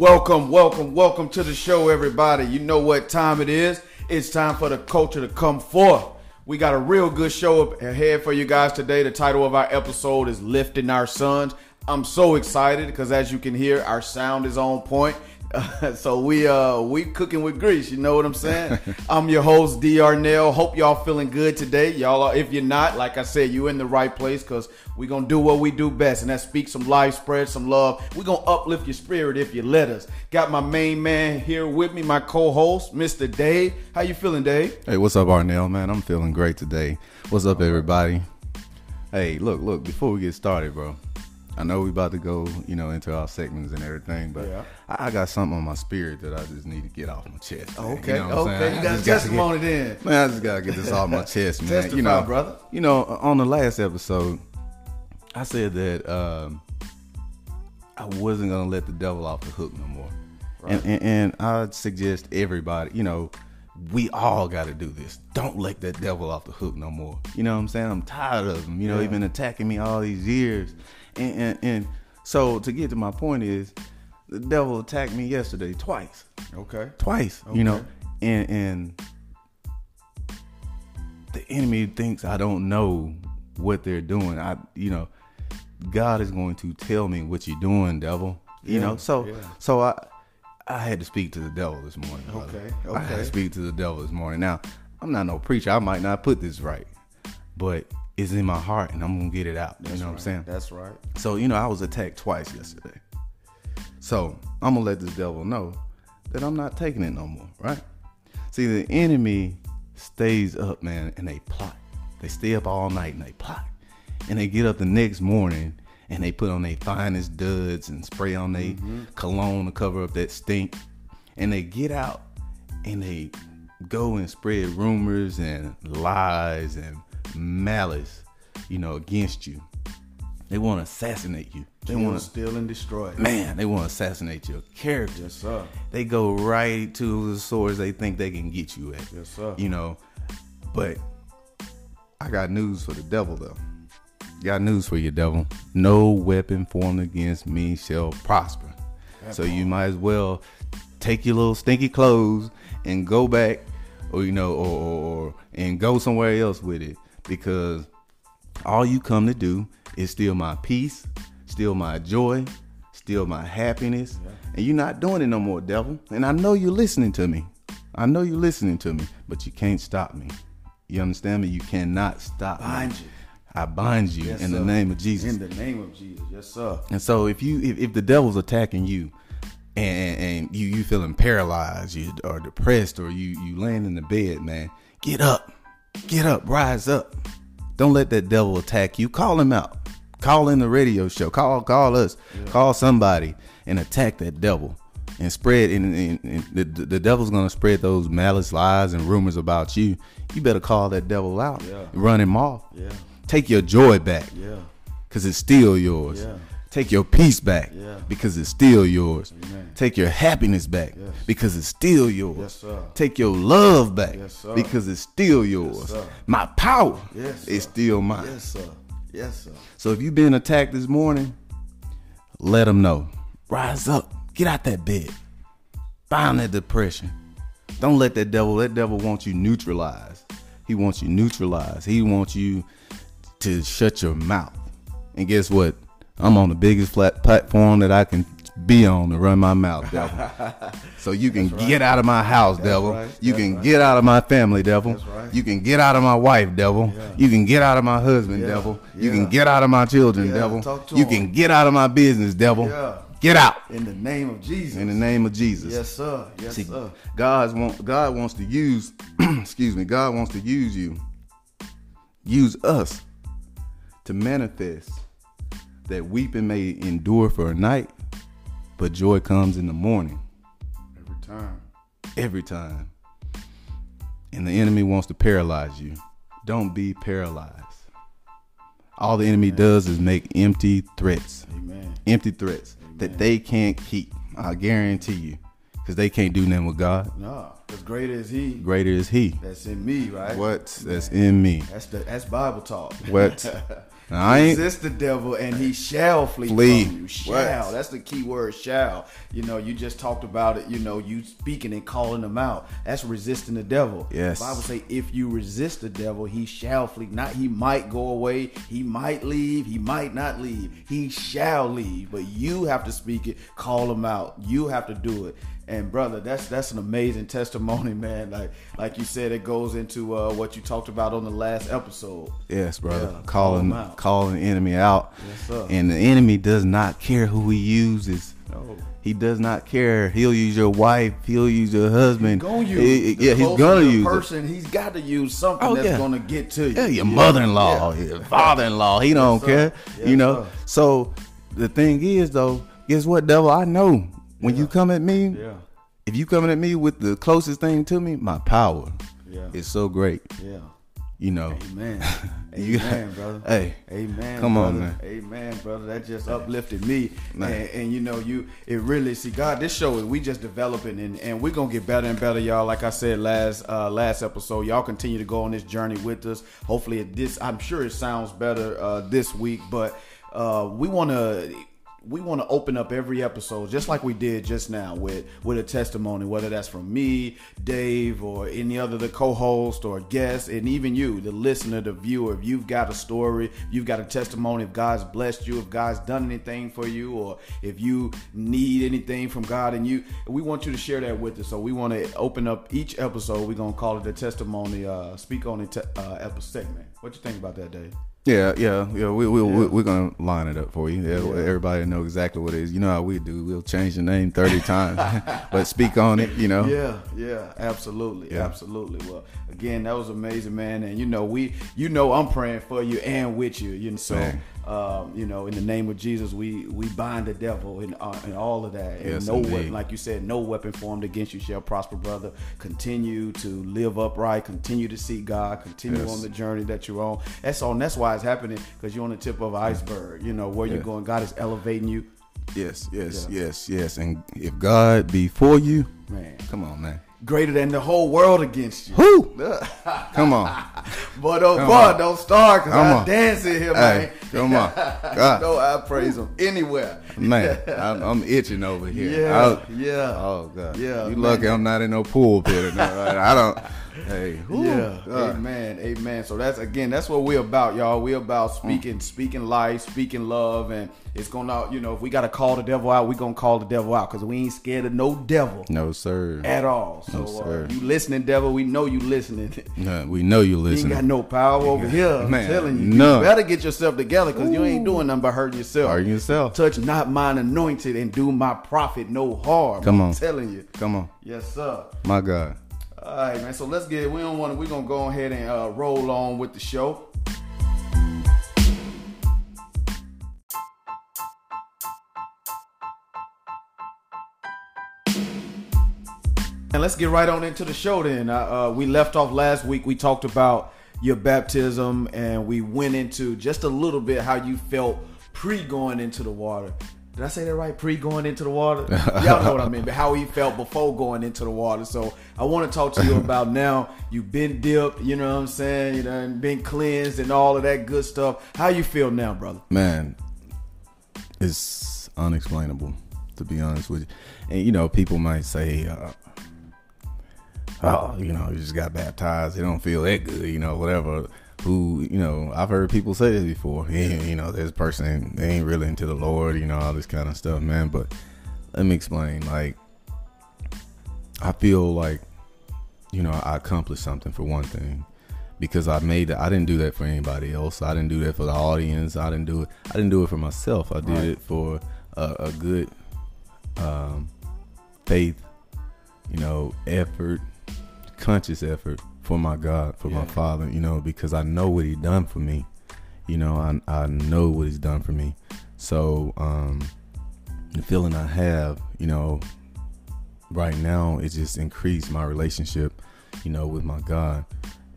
Welcome, welcome, welcome to the show, everybody. You know what time it is. It's time for the culture to come forth. We got a real good show up ahead for you guys today. The title of our episode is Lifting Our Sons. I'm so excited because as you can hear, our sound is on point. so we uh we cooking with grease, you know what I'm saying? I'm your host D Arnell. Hope y'all feeling good today. Y'all are, if you're not, like I said, you in the right place because we gonna do what we do best, and that's speak some life, spread some love. we gonna uplift your spirit if you let us. Got my main man here with me, my co-host, Mr. Dave. How you feeling, Dave? Hey, what's up, Arnell, man? I'm feeling great today. What's up, everybody? Hey, look, look, before we get started, bro. I know we about to go, you know, into our segments and everything, but yeah. I, I, got something on my spirit that I just need to get off my chest. Man. Okay, you know okay, you got a testimony then. Man, I just gotta get this off my chest, man. Testify, you know, brother. You know, on the last episode, I said that um, I wasn't gonna let the devil off the hook no more, right. and, and, and I suggest everybody, you know, we all got to do this. Don't let that devil off the hook no more. You know what I'm saying? I'm tired of him. You know, yeah. he been attacking me all these years and, and, and so to get to my point is, the devil attacked me yesterday twice. Okay. Twice. Okay. You know, and and the enemy thinks I don't know what they're doing. I you know, God is going to tell me what you're doing, devil. You yeah, know, so yeah. so I I had to speak to the devil this morning. Brother. Okay. Okay. I had to speak to the devil this morning. Now, I'm not no preacher. I might not put this right. But is in my heart and I'm gonna get it out. You That's know right. what I'm saying? That's right. So, you know, I was attacked twice yesterday. So I'm gonna let this devil know that I'm not taking it no more, right? See, the enemy stays up, man, and they plot. They stay up all night and they plot. And they get up the next morning and they put on their finest duds and spray on their mm-hmm. cologne to cover up that stink. And they get out and they go and spread rumors and lies and malice, you know, against you. They want to assassinate you. They want to steal and destroy. Man, they want to assassinate your character. Yes, sir. They go right to the source they think they can get you at. Yes, sir. You know, but I got news for the devil though. Got news for you, devil. No weapon formed against me shall prosper. That so you might as well take your little stinky clothes and go back, or you know, or, or, or and go somewhere else with it because all you come to do is steal my peace, steal my joy, steal my happiness, yeah. and you're not doing it no more, devil. And I know you're listening to me. I know you're listening to me, but you can't stop me. You understand me? You cannot stop me. bind me. You. I bind you yes, in sir. the name of Jesus. In the name of Jesus, yes, sir. And so if you if, if the devil's attacking you, and, and you you feeling paralyzed, you or depressed, or you you laying in the bed, man, get up Get up, rise up. Don't let that devil attack you. Call him out. Call in the radio show. Call call us. Yeah. Call somebody and attack that devil and spread. And, and, and the, the, devil's gonna spread those malice lies and rumors about you. You better call that devil out. Yeah. Run him off. Yeah. Take your joy back. Yeah. Cause it's still yours. Take your peace back yeah. because it's still yours. Amen. Take your happiness back yes. because it's still yours. Yes, Take your love back yes, because it's still yours. My power is still mine. Yes, sir. Yes, sir. So if you've been attacked this morning, let them know. Rise up. Get out that bed. Find that depression. Don't let that devil, that devil wants you neutralized. He wants you neutralized. He wants you to shut your mouth. And guess what? I'm on the biggest flat platform that I can be on to run my mouth, devil. so you can right. get out of my house, That's devil. Right. You That's can right. get out of my family, devil. Right. You can get out of my wife, devil. Yeah. You can get out of my husband, yeah. devil. Yeah. You can get out of my children, devil. you him. can get out of my business, devil. Get out. In the name of Jesus. In the name of Jesus. Yes, sir. Yes, See, sir. God's want, God wants to use, excuse me, God wants to use you, use us to manifest that weeping may endure for a night, but joy comes in the morning. Every time. Every time. And the enemy wants to paralyze you. Don't be paralyzed. All the enemy Amen. does is make empty threats. Amen. Empty threats Amen. that they can't keep. I guarantee you. Because they can't do nothing with God. No. Because greater is He. Greater is He. That's in me, right? What? That's in me. That's the that's Bible talk. What? I ain't resist the devil and he shall flee, Flee. from you. Shall. What? That's the key word, shall. You know, you just talked about it, you know, you speaking and calling them out. That's resisting the devil. Yes. The Bible say if you resist the devil, he shall flee. Not he might go away, he might leave, he might not leave. He shall leave. But you have to speak it, call him out. You have to do it. And brother, that's that's an amazing testimony, man. Like like you said, it goes into uh, what you talked about on the last episode. Yes, brother. Yeah, call calling out. calling the enemy out. Yes, sir. And the enemy does not care who he uses. No. He does not care. He'll use your wife. He'll use your husband. Gonna use He- yeah, he's gonna use it. person. He's got to use something Oh, that's yeah. gonna get to you. Yeah, your mother-in-law, your father-in-law. He don't care. Yes, you know. sir. So the thing is, though, guess what, devil? I know when you come at me. Yeah, If you coming at me with the closest thing to me, my power yeah, is so great. yeah. You know. Amen. You- Amen, brother. Hey, Amen. come on, brother. man. Amen, brother. That just uplifted me. And, and you know, you it really see God. This show is we just developing, and, and we're gonna get better and better, y'all. Like I said last uh, last episode, y'all continue to go on this journey with us. Hopefully, it, this I'm sure it sounds better uh, this week, but uh, we want to we want to open up every episode just like we did just now with with a testimony whether that's from me dave or any other the co-host or guest and even you the listener the viewer. If you've got a story you've got a testimony if god's blessed you if god's done anything for you or if you need anything from god and you we want you to share that with us. So we want to open up each episode. We're going to call it the testimony uh speak on it te- uh episode segment. What you think about that dave Yeah, yeah, yeah. We, we, we, we're gonna line it up for you. Yeah, Everybody know exactly what it is. You know how we do. We'll change the name thirty times, but speak on it. You know. Yeah, yeah, absolutely, Yeah. absolutely. Well, again, that was amazing, man. And you know, we, you know, I'm praying for you and with you. You know, so, um, you know, in the name of Jesus, we we bind the devil and uh, and all of that. And Yes, no indeed. weapon, like you said, no weapon formed against you shall prosper, brother. Continue to live upright. Continue to seek God. Continue Yes. on the journey that you're on. That's all. That's why it's happening because you're on the tip of an iceberg. You know where you're going. God is elevating you, Yes, yes, Yeah. yes, yes. And if God be for you, man. come on, man. Greater than the whole world against you. Whoo! Come on, Boy, don't, boy, don't start because Come I on. dancing in here, hey, man. come on, God, know I praise him anywhere. man. I'm, I'm itching over here. Yeah, I- yeah. Oh God. Yeah, You lucky I'm not in no pulpit or nothing. I don't. Hey. whew, Yeah, God. amen, amen. So that's again, that's what we're about, y'all. We're about speaking, speaking life, speaking love, and it's gonna, you know, if we gotta call the devil out, we gonna call the devil out because we ain't scared of no devil No sir. at all. So No, uh, you listening, devil? We know you listening. No, we know you You ain't listening. got no power over here. I'm Man, telling you, none. you better get yourself together because you ain't doing nothing but hurting yourself. Hurting yourself. Touch not mine anointed and do my prophet no harm. Come I'm on. telling you. Come on, Yes, sir. my God. All right, man. So let's get. We don't want. We're gonna go ahead and uh, roll on with the show. And let's get right on into the show then. Uh, uh, we left off last week. We talked about your baptism and we went into just a little bit how you felt pre going into the water. Did I say that right? Pre going into the water? Y'all know what I mean, but how he felt before going into the water. So I want to talk to you about now. You've been dipped, you know what I'm saying? You know, and been cleansed and all of that good stuff. How you feel now, brother? Man, it's unexplainable to be honest with you. And you know, people might say, uh, "Oh, you know, you just got baptized. They don't feel that good," you know, whatever. Who, you know, I've heard people say this before. Yeah, you know, this person they ain't really into the Lord, you know, all this kind of stuff, man. But let me explain. Like, I feel like, you know, I accomplished something for one thing because I made it. I didn't do that for anybody else. I didn't do that for the audience. I didn't do it. I didn't do it for myself. I did Right. it for a, a good um, faith, you know, effort, conscious effort for my God, for my Father. You know, because I know what He done for me. You know, I I know what He's done for me. So um, the feeling I have, you know, right now, it just increased my relationship, you know, with my God.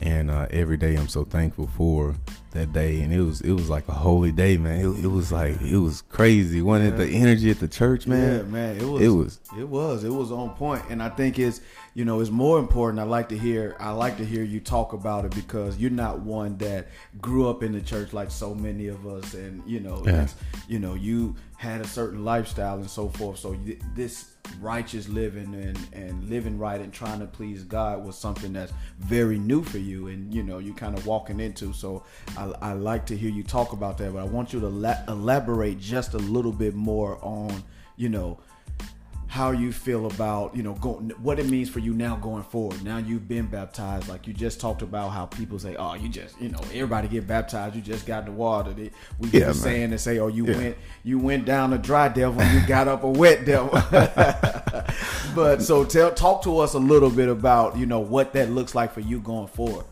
And uh, every day I'm so thankful for that day, and it was it was like a holy day, man. It, it was like it was crazy. Wasn't it the energy at the church, man? Yeah, man. It was. It was. It was. It was on point, and I think it's you know it's more important. I like to hear. I like to hear you talk about it because you're not one that grew up in the church like so many of us, and you know, Yeah. you know, you had a certain lifestyle and so forth. So you- this righteous living and and living right and trying to please God was something that's very new for you, and you know, you kind of walking into. So I, I like to hear you talk about that, but I want you to la- elaborate just a little bit more on, you know how you feel about you know going what it means for you now going forward. Now you've been baptized like you just talked about how people say oh you just you know everybody get baptized you just got in the water. They- we get Yeah, the saying and say oh you Yeah. went you went down a dry devil and you got up a wet devil. But so tell talk to us a little bit about you know what that looks like for you going forward.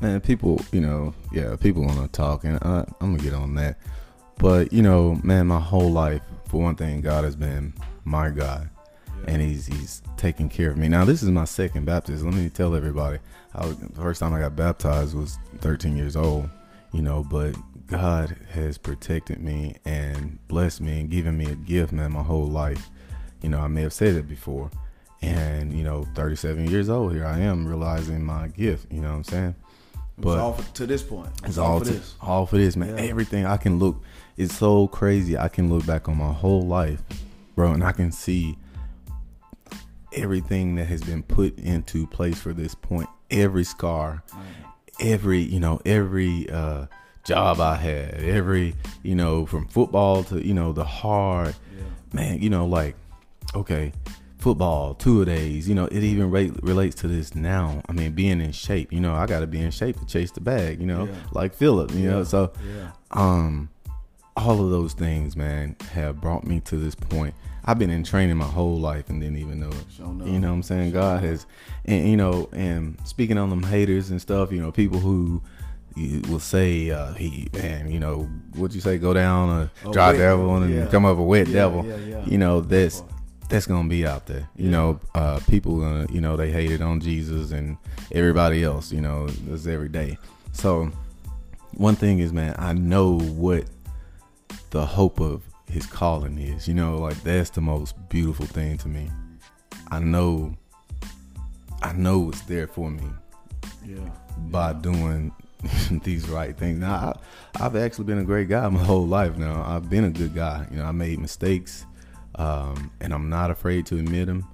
Man, people, you know, yeah, people want to talk, and I, I'm gonna get on that. But you know, man, my whole life, for one thing, God has been my God, and He's He's taking care of me. Now, this is my second baptism. Let me tell everybody, I was, the first time I got baptized was 13 years old, you know, but God has protected me and blessed me and given me a gift, man, my whole life. You know, I may have said it before. And, you know, 37 years old, here I am realizing my gift, you know what I'm saying? It's all for, to this point It's all for to- this all for this, man. Yeah. Everything I can look, it's so crazy. I can look back on my whole life, bro, and I can see everything that has been put into place for this point. Every scar, every you know, every uh, job I had, every you know, from football to you know the hard, man. You know, like okay, football, two a days. You know, it even re- relates to this now. I mean, being in shape. You know, I got to be in shape to chase the bag. You know, Yeah. like Philip. You know, so yeah um, all of those things, man, have brought me to this point. I've been in training my whole life and didn't even know it. Sure. You know what I'm saying? God has, and you know, and speaking on them haters and stuff, you know, people who you will say uh, he and you know what you say go down a A dry wet- devil and yeah. come up a wet Yeah, devil. yeah. You know that's that's gonna be out there. You know, uh, people gonna you know they hated on Jesus and everybody else. You know, that's every day. So one thing is, man, I know what the hope of his calling is. You know, like that's the most beautiful thing to me. I know, I know it's there for me yeah by doing these right things. Now, I, I've actually been a great guy my whole life. Now, I've been a good guy. You know, I made mistakes, um, and I'm not afraid to admit them.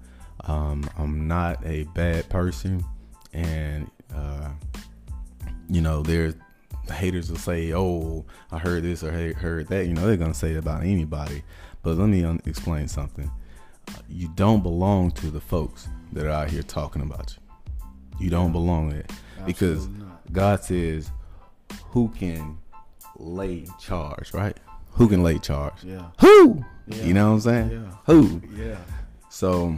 Um, I'm not a bad person, and uh, you know, there's haters will say, "Oh, I heard this or he- heard that." You know, they're gonna say it about anybody. But let me un- explain something. You don't belong to the folks that are out here talking about you. You don't belong there because. God says, "Who can lay charge?" Right? Who can lay charge? yeah Who? Yeah. You know what I'm saying? Yeah. Who? yeah So,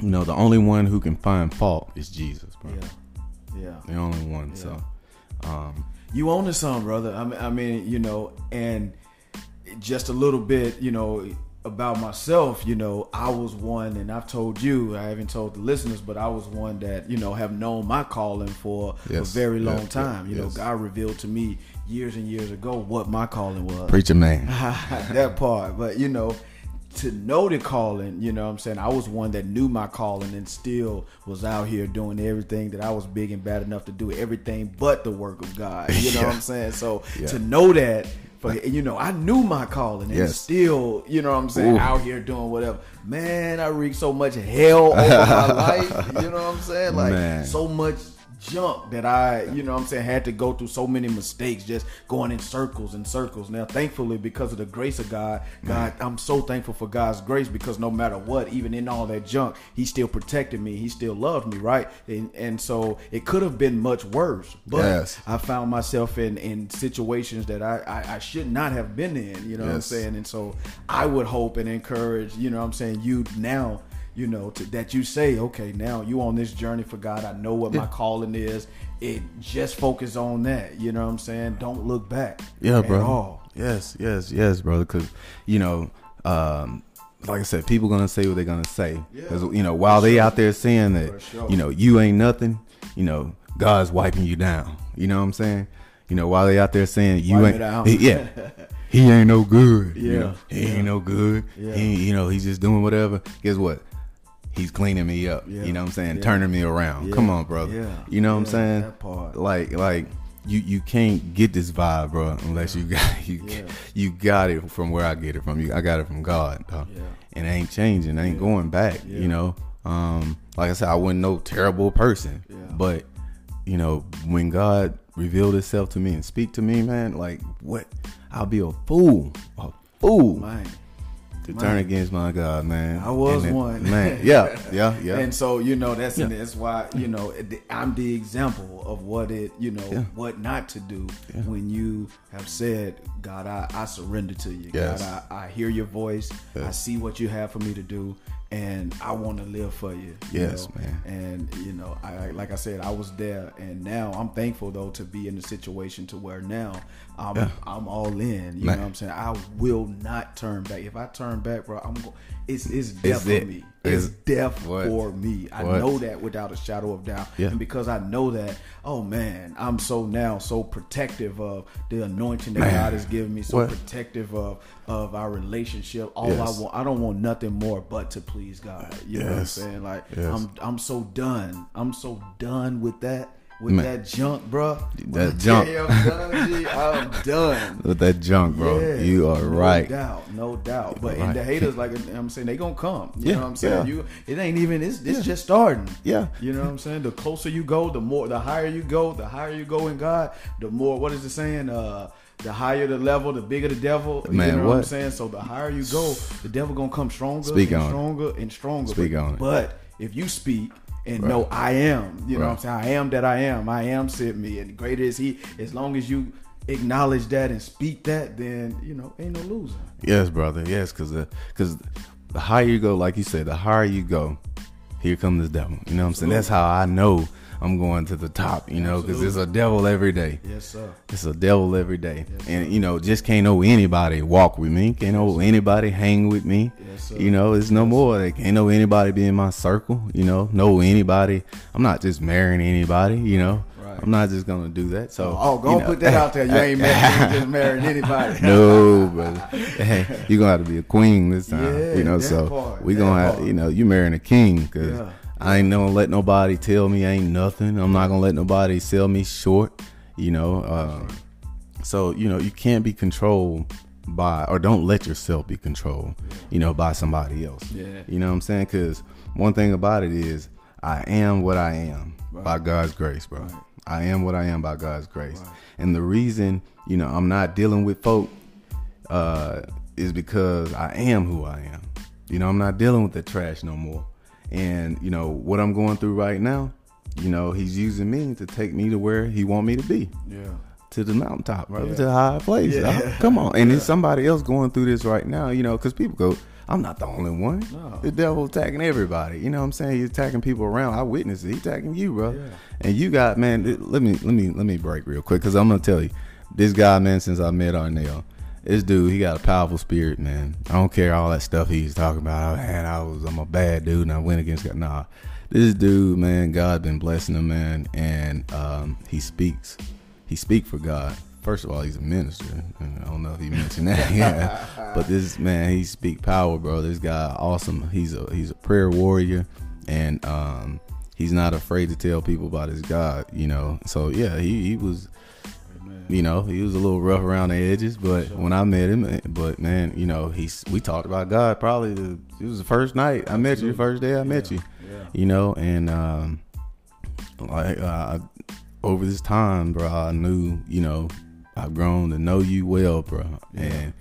you know, the only one who can find fault is Jesus, bro. yeah yeah The only one. So, um, you own to some, brother. I mean, I mean, you know, and just a little bit, you know, about myself. You know, I was one, and I've told you, I haven't told the listeners, but I was one that you know have known my calling for Yes. a very long time. You know. God revealed to me years and years ago what my calling was. preacher man. that part. But you know, to know the calling, you know what I'm saying? I was one that knew my calling and still was out here doing everything that I was big and bad enough to do, everything but the work of God. You know what I'm saying? So Yeah. to know that for you know, I knew my calling and Yes. still, you know what I'm saying, Ooh. out here doing whatever. Man, I wreaked so much hell over my life. You know what I'm saying? Like Man. so much junk that I, you know what I'm saying, had to go through so many mistakes just going in circles and circles. Now, thankfully, because of the grace of God, God, I'm so thankful for God's grace because no matter what, even in all that junk, He still protected me. He still loved me, right? And, and so it could have been much worse, but Yes. I found myself in, in situations that I, I, I should not have been in, you know what I'm saying? And so I would hope and encourage, you know what I'm saying, you now you know, to, that you say, okay, now you on this journey for God. I know what my calling is. It just focus on that. You know what I'm saying? Don't look back. Yeah, at bro. all. Yes, yes, yes, brother. Because you know, um, like I said, people gonna say what they're gonna say. Because you know, while they out there saying that, sure. you know, you ain't nothing. You know, God's wiping you down. You know what I'm saying? You know, while they out there saying you Wipe ain't, yeah, he ain't no good. you Yeah. know, he Yeah. ain't no good. Yeah. He, you know, he's just doing whatever. Guess what? He's cleaning me up. Yeah. You know what I'm saying? Yeah. Turning me around. Yeah. Come on, brother. Yeah. You know what I'm saying? that part. Like, like you you can't get this vibe, bro, unless you got you you got it from where I get it from. You, I got it from God. Yeah. And it ain't changing. It ain't going back. You know. Um, like I said, I wasn't no terrible person. Yeah. But you know, when God revealed Himself to me and speak to me, man, like what? I'll be a fool, a fool Man. To man. turn against my God, man. I was it- one. man. Yeah, yeah, yeah. And so you know that's and that's why you know I'm the example of what it you know Yeah. what not to do when you have said God I, I surrender to you Yes. God I, I hear your voice I see what you have for me to do and I want to live for you. you Yes, know? man. And you know I- like I said I was there and now I'm thankful though to be in the situation to where now I'm Yeah. I'm all in. You Man. know what I'm saying? I will not turn back. If I turn back, bro, I'm go- it's it's death it. for me. It's It's- death What? for me. I What? know that without a shadow of doubt. Yeah. And because I know that, oh man, I'm so now so protective of the anointing that Man. God has given me, so What? protective of of our relationship. All Yes. I want I don't want nothing more but to please God. You know what I'm saying? Like Yes. I'm I'm so done. I'm so done with that. With Man. that junk, bro. That junk. I'm done. I'm done. With that junk, bro. Yeah, you are no right. No doubt, no doubt. But Right. the haters, like I'm saying, they gonna come. You Yeah, know what I'm saying? yeah. You, it ain't even. It's, it's just starting. Yeah. You know what I'm saying? The closer you go, the more, the higher you go, the higher you go in God, the more. What is it saying? Uh, the higher the level, the bigger the devil. Man, you know what, I'm saying? So the higher you go, the devil gonna come stronger, Speak and on it. stronger and stronger. Speak but, on it. But if you speak. And Right. know I am, you know what I'm saying? I am that I am. I am sent me, and greater is He. As long as you acknowledge that and speak that, then you know ain't no losing. Yes, brother. Yes, because the, uh, cause the higher you go, like you said, the higher you go, here comes this devil. You know what I'm saying? That's how I know I'm going to the top, you know, because there's a devil every day. Yes, sir. It's a devil every day. and, you know, just can't know anybody walk with me. Can't know anybody hang with me. Yes, sir. you know, it's no more. They can't know anybody be in my circle, you know, know anybody. I'm not just marrying anybody, you know. Right. I'm not just going to do that. So, Oh, oh go you know. put that out there. You ain't married, you just marrying anybody. no, brother. Hey, you're gonna have to be a queen this time. Yeah, you know, so part, we gonna have, part. you know, you marrying a king because Yeah. I ain't gonna let nobody tell me I ain't nothing. I'm not gonna let nobody sell me short. You know, um, so you know you can't be controlled by or don't let yourself be controlled. You know, by somebody else. Yeah. You know what I'm saying? Because one thing about it is I am what I am by God's grace, bro. I am what I am by God's grace. And the reason, you know, I'm not dealing with folk uh, is because I am who I am. You know, I'm not dealing with the trash no more. And, you know, what I'm going through right now, you know, he's using me to take me to where he want me to be. Yeah. To the mountaintop, right? Yeah. To a high place. Yeah. Come on. And there's somebody else going through this right now, you know, because people go, I'm not the only one. No. The devil attacking everybody. You know what I'm saying? He's attacking people around. I witnessed it. He's attacking you, bro. Yeah. And you got, man, let me let me let me break real quick because I'm gonna tell you, this guy, man, since I met Arnell, this dude, he got a powerful spirit, man. I don't care all that stuff he's talking about. Man, I was I'm a bad dude and I went against God. Nah. This dude, man, God been blessing him, man, and um, he speaks. He speak for God. First of all, he's a minister. I don't know if he mentioned that. yeah. But this man, he speak power, bro. This guy, awesome. He's a he's a prayer warrior, and um, he's not afraid to tell people about his God. You know. So yeah, he he was you know, he was a little rough around the edges, but when I met him, eh, but man, you know, he's we talked about God probably the, it was the first night I met you, the first day I met you, Yeah. you know, and um, like uh, over this time, bro, I knew, you know, I've grown to know you well, bro, and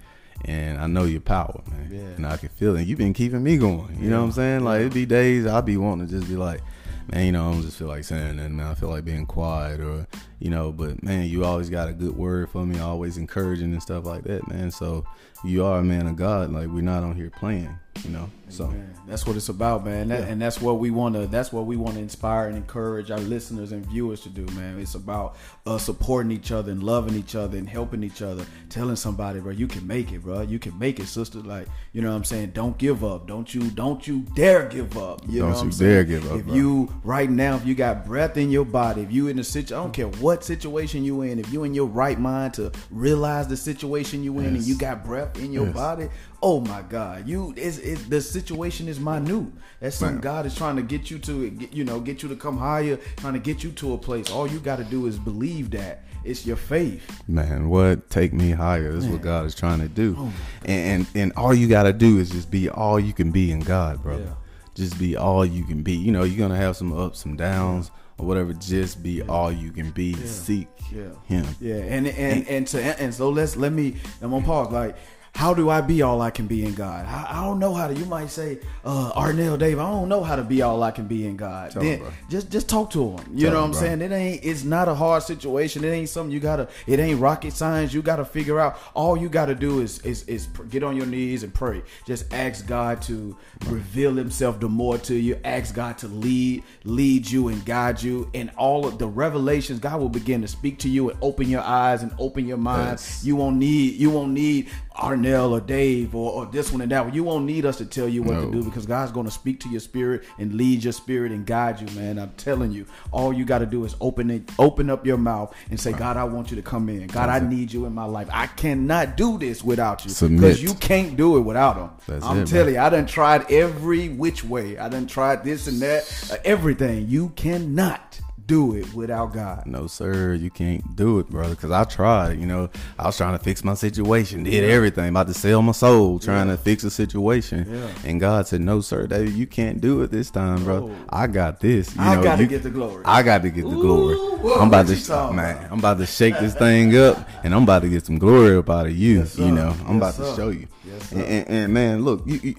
and I know your power, man, Yeah. and I can feel it. You've been keeping me going, you know what I'm saying? Like it'd be days I'd be wanting to just be like, man, you know, I don't just feel like saying that, man. I feel like being quiet or, you know, but man, you always got a good word for me, always encouraging and stuff like that, man. So you are a man of God. Like we're not on here playing, you know. So that's what it's about, man. That, Yeah. And that's what we want to. That's what we want to inspire and encourage our listeners and viewers to do, man. It's about us supporting each other and loving each other and helping each other. Telling somebody, bro, you can make it, bro. You can make it, sister. Like you know, what I'm saying, don't give up. Don't you, don't you dare give up. You Don't know, what you I'm saying? dare give up, If bro. you right now, if you got breath in your body, if you in a situation, I don't care what situation you in, if you in your right mind to realize the situation you in, and you got breath in your Yes. body, oh my God, you is is the situation is minute. That's something. God is trying to get you to, you know, get you to come higher, trying to get you to a place. All you got to do is believe that it's your faith. Man, what take me higher? That's what God is trying to do, Oh and, and and all you got to do is just be all you can be in God, brother. Yeah. Just be all you can be. You know, you're gonna have some ups, and downs, or whatever. Just be all you can be. Seek Yeah. Him. Yeah, and and and to and so let's let me. I'm gonna pause. Like, how do I be all I can be in God? I, I don't know how to. You might say, uh, Arnell Dave. I don't know how to be all I can be in God. Tell then him, just just talk to him. You Tell know what I'm bro. saying? It ain't. It's not a hard situation. It ain't something you gotta. It ain't rocket science. You gotta figure out. All you gotta do is is is get on your knees and pray. Just ask God to reveal Himself the more to you. Ask God to lead lead you and guide you. And all of the revelations, God will begin to speak to you and open your eyes and open your mind. Yes. You won't need you won't need Arnell or Dave or, or this one and that one. You won't need us to tell you what to do because God's going to speak to your spirit and lead your spirit and guide you, man. I'm telling you, all you got to do is open it, open up your mouth and say, God, I want you to come in. God, I need you in my life. I cannot do this without you because you can't do it without him. That's I'm it, telling you, I done tried every which way. I done tried this and that, uh, everything. You cannot do it without God. No, sir, you can't do it, brother. Because I tried. You know, I was trying to fix my situation, did everything, about to sell my soul, trying to fix a situation. Yeah. And God said, "No, sir, David, you can't do it this time, bro. Oh. I got this. You I know, gotta you- get the glory. I got to get the glory. whoa, I'm about to, man. about? I'm about to shake this thing up, and I'm about to get some glory up out of you. Yes, you know, I'm Yes, about to show you. Yes, and, and, and man, look, you, you,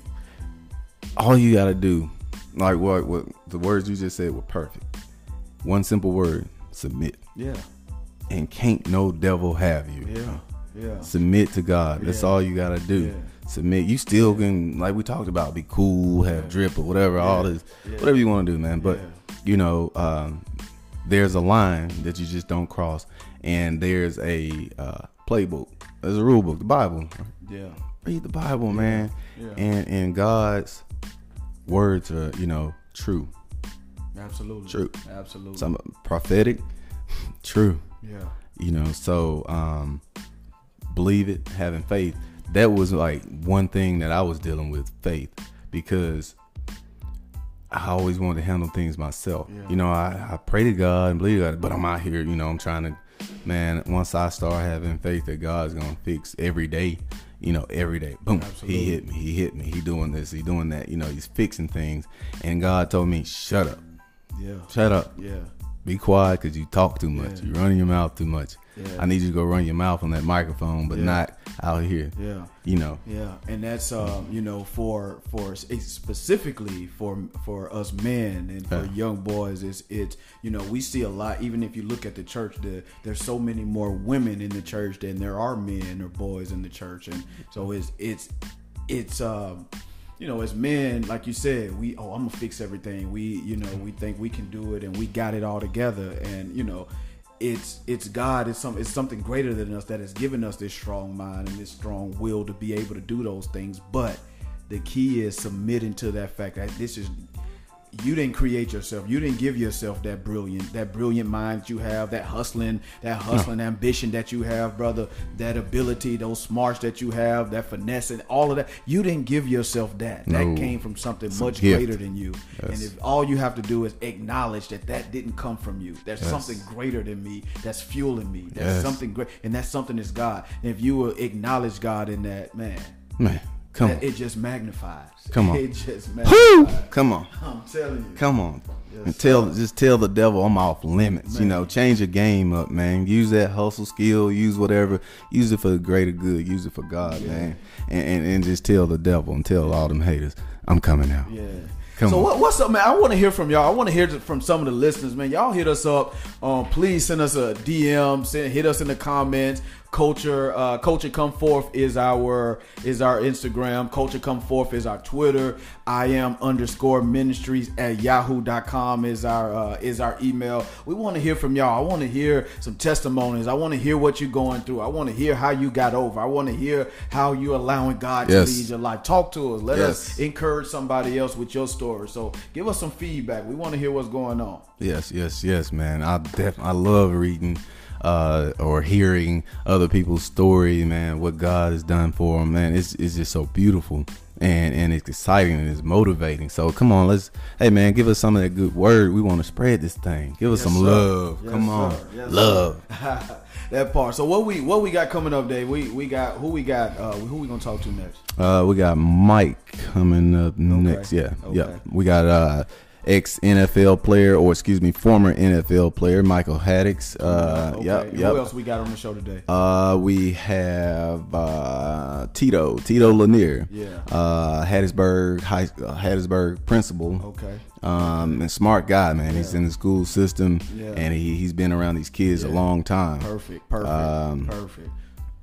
all you got to do, like what, what the words you just said were perfect. One simple word: submit Yeah, and can't no devil have you. yeah, yeah. Submit to God. That's Yeah. all you gotta do. Yeah. Submit. You still can, like we talked about, be cool, have drip or whatever. All this, Yeah. whatever you want to do, man. But Yeah. you know, um, there's a line that you just don't cross, and there's a uh, playbook. There's a rule book, the Bible. Yeah. Read the Bible, man. Yeah. And and God's words are, you know, true. Absolutely. True. Absolutely. Some prophetic, true. yeah. you know so um believe it having faith that was like one thing that i was dealing with faith because i always wanted to handle things myself Yeah. you know I, I pray to god and believe god but i'm out here you know i'm trying to man once i start having faith that god's gonna fix every day you know every day boom Absolutely. he hit me he hit me he doing this he doing that you know he's fixing things and god told me shut up Yeah. shut up Yeah. be quiet because you talk too much. Yeah. You're running your mouth too much. Yeah. I need you to go run your mouth on that microphone, but Yeah. not out here. Yeah. You know. Yeah, and that's um, you know for for specifically for for us men and for Yeah. young boys, it's it's you know we see a lot. Even if you look at the church, the, there's so many more women in the church than there are men or boys in the church, and so it's it's it's um you know as men like you said we oh i'm gonna fix everything. We you know we think we can do it and we got it all together. And you know it's it's god. It's some it's something greater than us that has given us this strong mind and this strong will to be able to do those things. But the key is submitting to that fact that this is you didn't create yourself. You didn't give yourself that brilliant, that brilliant mind that you have, that hustling, that hustling ambition that you have, brother, that ability, those smarts that you have, that finesse and all of that. You didn't give yourself that. No. That came from something It's much greater than you. Yes. And if all you have to do is acknowledge that that didn't come from you, there's Yes. something greater than me that's fueling me. There's Yes. something great, and that something is God. And if you will acknowledge God in that, man, Man, come on. it just magnifies. Come on. It just magnifies. Come on. I'm telling you. Come on. And tell just tell the devil I'm off limits. You know, change your game up, man. Use that hustle skill, use whatever, use it for the greater good, use it for God, man. And, and and just tell the devil and tell all them haters, I'm coming out. Yeah. Come so on. what, what's up, man? I want to hear from y'all. I want to hear from some of the listeners, man. Y'all hit us up. Um, please send us a DM. Send hit us in the comments. Culture uh, Culture Come Forth is our is our Instagram. Culture Come Forth is our Twitter. I am underscore ministries at yahoo.com is our uh, is our email. We want to hear from y'all. I want to hear some testimonies. I want to hear what you're going through. I want to hear how you got over. I want to hear how you're allowing God Yes. to lead your life. Talk to us. Let us encourage somebody else with your story. So give us some feedback. We want to hear what's going on. Yes, yes, yes, man. I def I love reading uh or hearing other people's story, man, what God has done for them, man. It's it's just so beautiful and and it's exciting and it's motivating. So come on, let's hey man, give us some of that good word. We want to spread this thing. Give us Yes, some sir. love. Yes, come on. Yes, love. that part. So what we what we got coming up, Dave? We we got who we got. Uh, who we gonna talk to next? Uh, we got Mike coming up next. Yeah, yeah. We got uh, ex NFL player, or excuse me, former NFL player Michael Haddix. Uh, Okay. yep, yep. Who else we got on the show today? Uh, we have uh, Tito, Tito Lanier. Yeah. Uh, Hattiesburg High, uh, Hattiesburg principal. Okay. Um, and smart guy, man. He's in the school system, Yeah. and he he's been around these kids a long time. Perfect. Perfect. Um, perfect.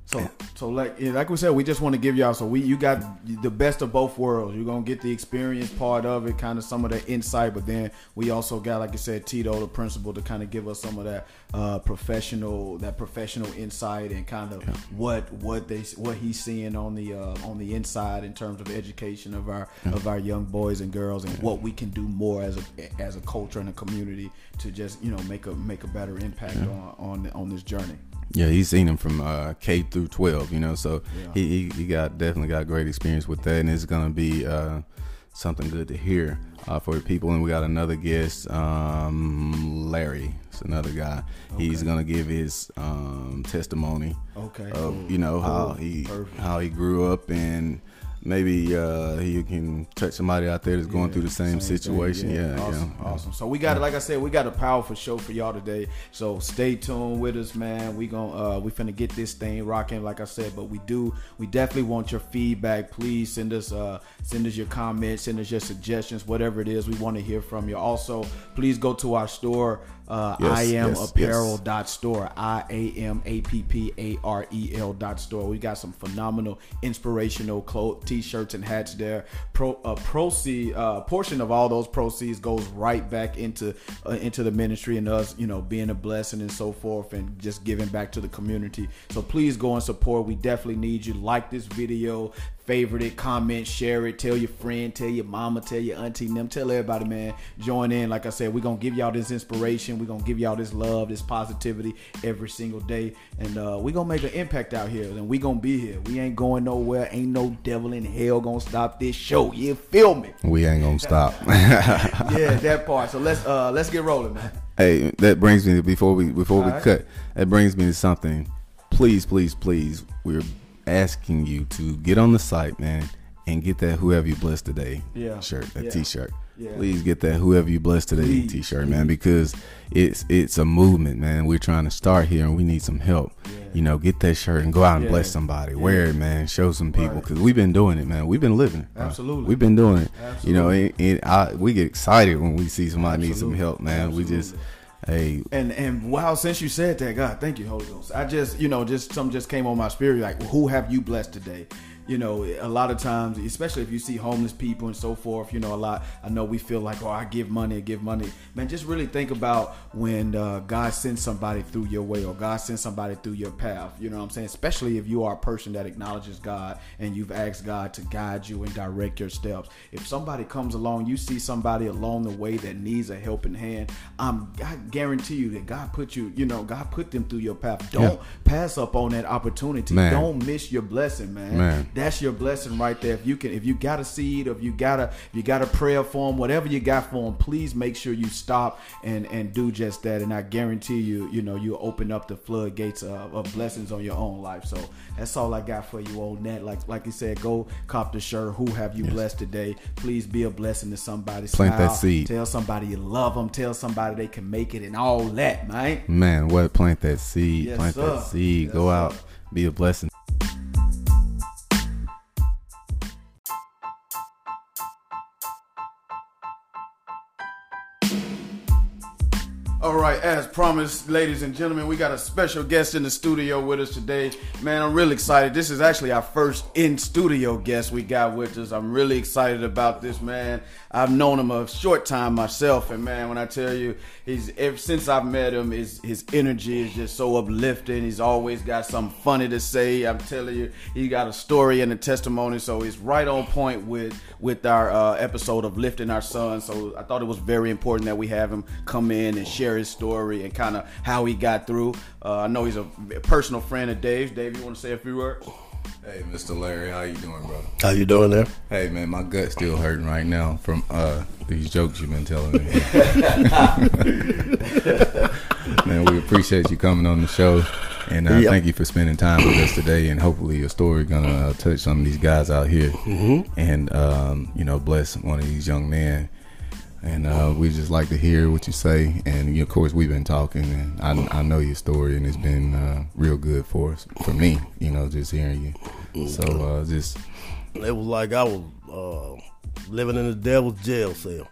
So, so like like we said, we just want to give y'all. So we you got the best of both worlds. You're gonna get the experience part of it, kind of some of the insight, but then we also got, like I said, Tito, the principal, to kind of give us some of that uh, professional, that professional insight and kind of what what they what he's seeing on the uh, on the inside in terms of education of our of our young boys and girls and what we can do more as a as a culture and a community to just you know make a make a better impact on on on this journey. Yeah, he's seen him from uh, K through twelve, you know. So Yeah. he, he got definitely got great experience with that, and it's gonna be uh, something good to hear uh, for people. And we got another guest, um, Larry. It's another guy. He's gonna give his um, testimony Okay. of you know how Cool. he Perfect. how he grew up and. Maybe uh, he can touch somebody out there that's going Yeah, through the same, thing. situation. Yeah, awesome, yeah. awesome. So we got, like I said, we got a powerful show for y'all today. So stay tuned with us, man. We gon' uh, we finna get this thing rocking, like I said. But we do, we definitely want your feedback. Please send us, uh, send us your comments, send us your suggestions, whatever it is. We want to hear from you. Also, please go to our store. Uh, Yes, I am yes, apparel yes. dot store. I a m a p p a r e l dot store. We got some phenomenal inspirational clothes t-shirts and hats there. Pro uh, proceed uh portion of all those proceeds goes right back into uh, into the ministry and us you know being a blessing and so forth and just giving back to the community. So please go and support. We definitely need you. Like this video favorite it, comment, share it, tell your friend, tell your mama, tell your auntie, them, tell everybody, man. Join in. Like I said, we're gonna give y'all this inspiration, we're gonna give y'all this love, this positivity every single day. And uh, we're gonna make an impact out here. And we gonna be here. We ain't going nowhere. Ain't no devil in hell gonna stop this show. You feel me? We ain't gonna stop. Yeah, that part. So let's uh let's get rolling, man. Hey, that brings me to before we before we Alright. cut. That brings me to something. Please, please, please. We're asking you to get on the site, man, and get that whoever you blessed today Yeah. shirt, that Yeah. t-shirt. Yeah. Please get that whoever you blessed today Please, t-shirt, man, because it's it's a movement, man. We're trying to start here, and we need some help. You know, get that shirt and go out and bless somebody. Wear it, man. Show some people Right. because we've been doing it, man. We've been living it. Absolutely. we've been doing it. You know, Absolutely. and, and I, we get excited when we see somebody need some help, man. We just, hey, And and wow, since you said that, God, thank you, Holy Ghost. I just, you know, just something just came on my spirit. Like, who have you blessed today? You know, a lot of times, especially if you see homeless people and so forth, you know, a lot. I know we feel like, oh, I give money, I give money. Man, just really think about when uh, God sends somebody through your way or God sends somebody through your path. You know what I'm saying? Especially if you are a person that acknowledges God and you've asked God to guide you and direct your steps. If somebody comes along, you see somebody along the way that needs a helping hand, I'm I guarantee you that God put you, you know, God put them through your path. Don't Yeah. pass up on that opportunity. Man. Don't miss your blessing, man. Man. That's your blessing right there. If you can, if you got a seed, or if you got a, if you got a prayer for them, whatever you got for them, please make sure you stop and and do just that. And I guarantee you, you know, you open up the floodgates of, of blessings on your own life. So that's all I got for you, Arnell. Like like you said, go cop the shirt. Who have you blessed today? Please be a blessing to somebody. Plant that seed. Tell somebody you love them. Tell somebody they can make it, and all that, man. Man, what plant that seed, Yes, plant sir. that seed, Yes, go sir. out, be a blessing. All right, as promised, ladies and gentlemen, we got a special guest in the studio with us today. Man, I'm really excited. This is actually our first in studio guest we got with us. I'm really excited about this, man. I've known him a short time myself, and man, when I tell you, he's ever since I've met him, his his energy is just so uplifting. He's always got something funny to say. I'm telling you, he got a story and a testimony, so he's right on point with with our uh, episode of lifting our son. So I thought it was very important that we have him come in and share his story and kind of how he got through. Uh, I know he's a personal friend of Dave's. Dave, you want to say a few words? Hey, Mr. Larry, how you doing, brother? How you doing there? Hey, man, my gut's still hurting right now from uh, these jokes you've been telling me. man, we appreciate you coming on the show, and uh, Yep. thank you for spending time with us today. And hopefully, your story gonna uh, touch some of these guys out here, mm-hmm. and um, you know, bless one of these young men. And uh, we just like to hear what you say. And you- of course, we've been talking, and I, I know your story, and it's been uh, real good for us, for me. You know, just hearing you. So uh, just It was like I was uh, living in the devil's jail cell.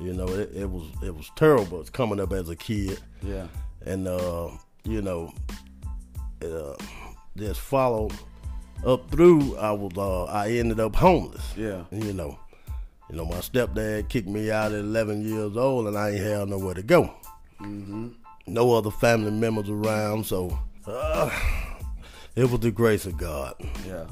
You know, it, it was it was terrible coming up as a kid, Yeah. and uh, you know, it, uh, just followed up through. I was uh, I ended up homeless. Yeah. You know, you know, my stepdad kicked me out at 11 years old, and I ain't had nowhere to go. No other family members around, so uh, it was the grace of God. Yeah.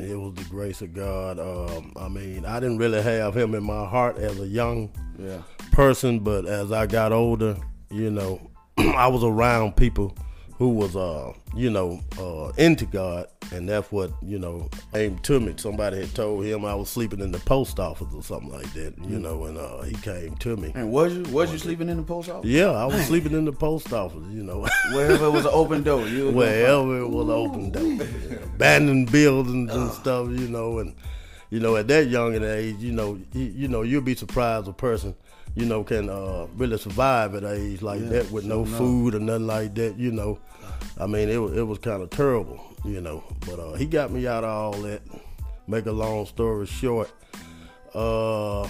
It was the grace of God. Um, I mean, I didn't really have him in my heart as a young Yeah. person, but as I got older, you know, I was around people who was, uh, you know, uh, into God, and that's what you know came to me. Somebody had told him I was sleeping in the post office or something like that, you know, and uh, he came to me. And was you was you sleeping in the post office? Yeah, I was sleeping in the post office, you know. Wherever it was an open door, you wherever it was an open door, abandoned buildings and stuff, you know, and you know at that young an age, you know, you, you know you'll be surprised a person, you know, can uh, really survive at age like that with no food or nothing like that, you know. I mean, it was it was kind of terrible, you know, but uh, he got me out of all that. Make a long story short, uh,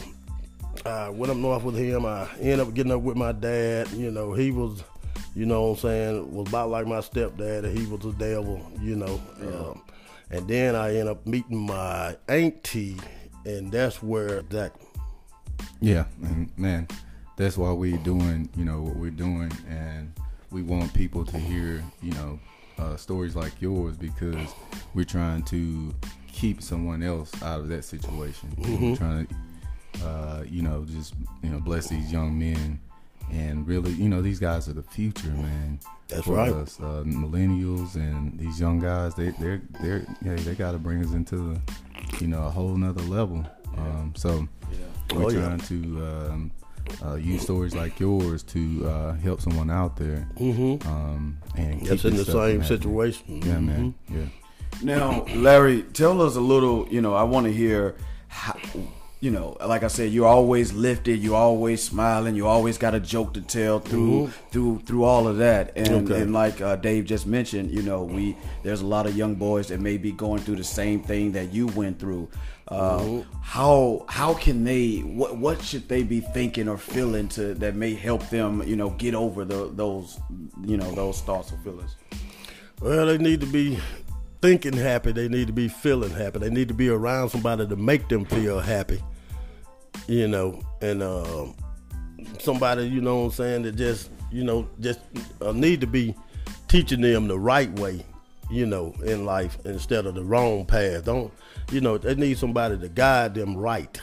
I went up north with him. I ended up getting up with my dad. You know, he was, you know what I'm saying, was about like my stepdad. He was a devil, you know. Um, and then I ended up meeting my auntie, and that's where that, Yeah, and man, that's why we're doing, you know, what we're doing, and we want people to hear, you know, uh, stories like yours because we're trying to keep someone else out of that situation. We're trying to, uh, you know, just you know, bless these young men, and really, you know, these guys are the future, man. That's for right. Us, uh, millennials and these young guys, they they're they're yeah, they got to bring us into the, you know, a whole nother level. Um, so we're Oh, yeah. trying to um, uh, use stories like yours to uh, help someone out there. mm-hmm. Um, and that's in the this stuff from same situation. Yeah, man. Mm-hmm. Yeah. Now, Larry, tell us a little. You know, I want to hear how. You know, like I said, you're always lifted. You're always smiling. You always got a joke to tell through through through all of that. And Mm-hmm. Okay. and like uh, Dave just mentioned, you know, we there's a lot of young boys that may be going through the same thing that you went through. Uh, Mm-hmm. How how can they? What what should they be thinking or feeling to that may help them? You know, get over the, those you know those thoughts or feelings. Well, they need to be thinking happy. They need to be feeling happy. They need to be around somebody to make them feel happy. You know, and um, somebody, you know what I'm saying, that just, you know, just uh, need to be teaching them the right way, you know, in life instead of the wrong path. Don't, you know, they need somebody to guide them right,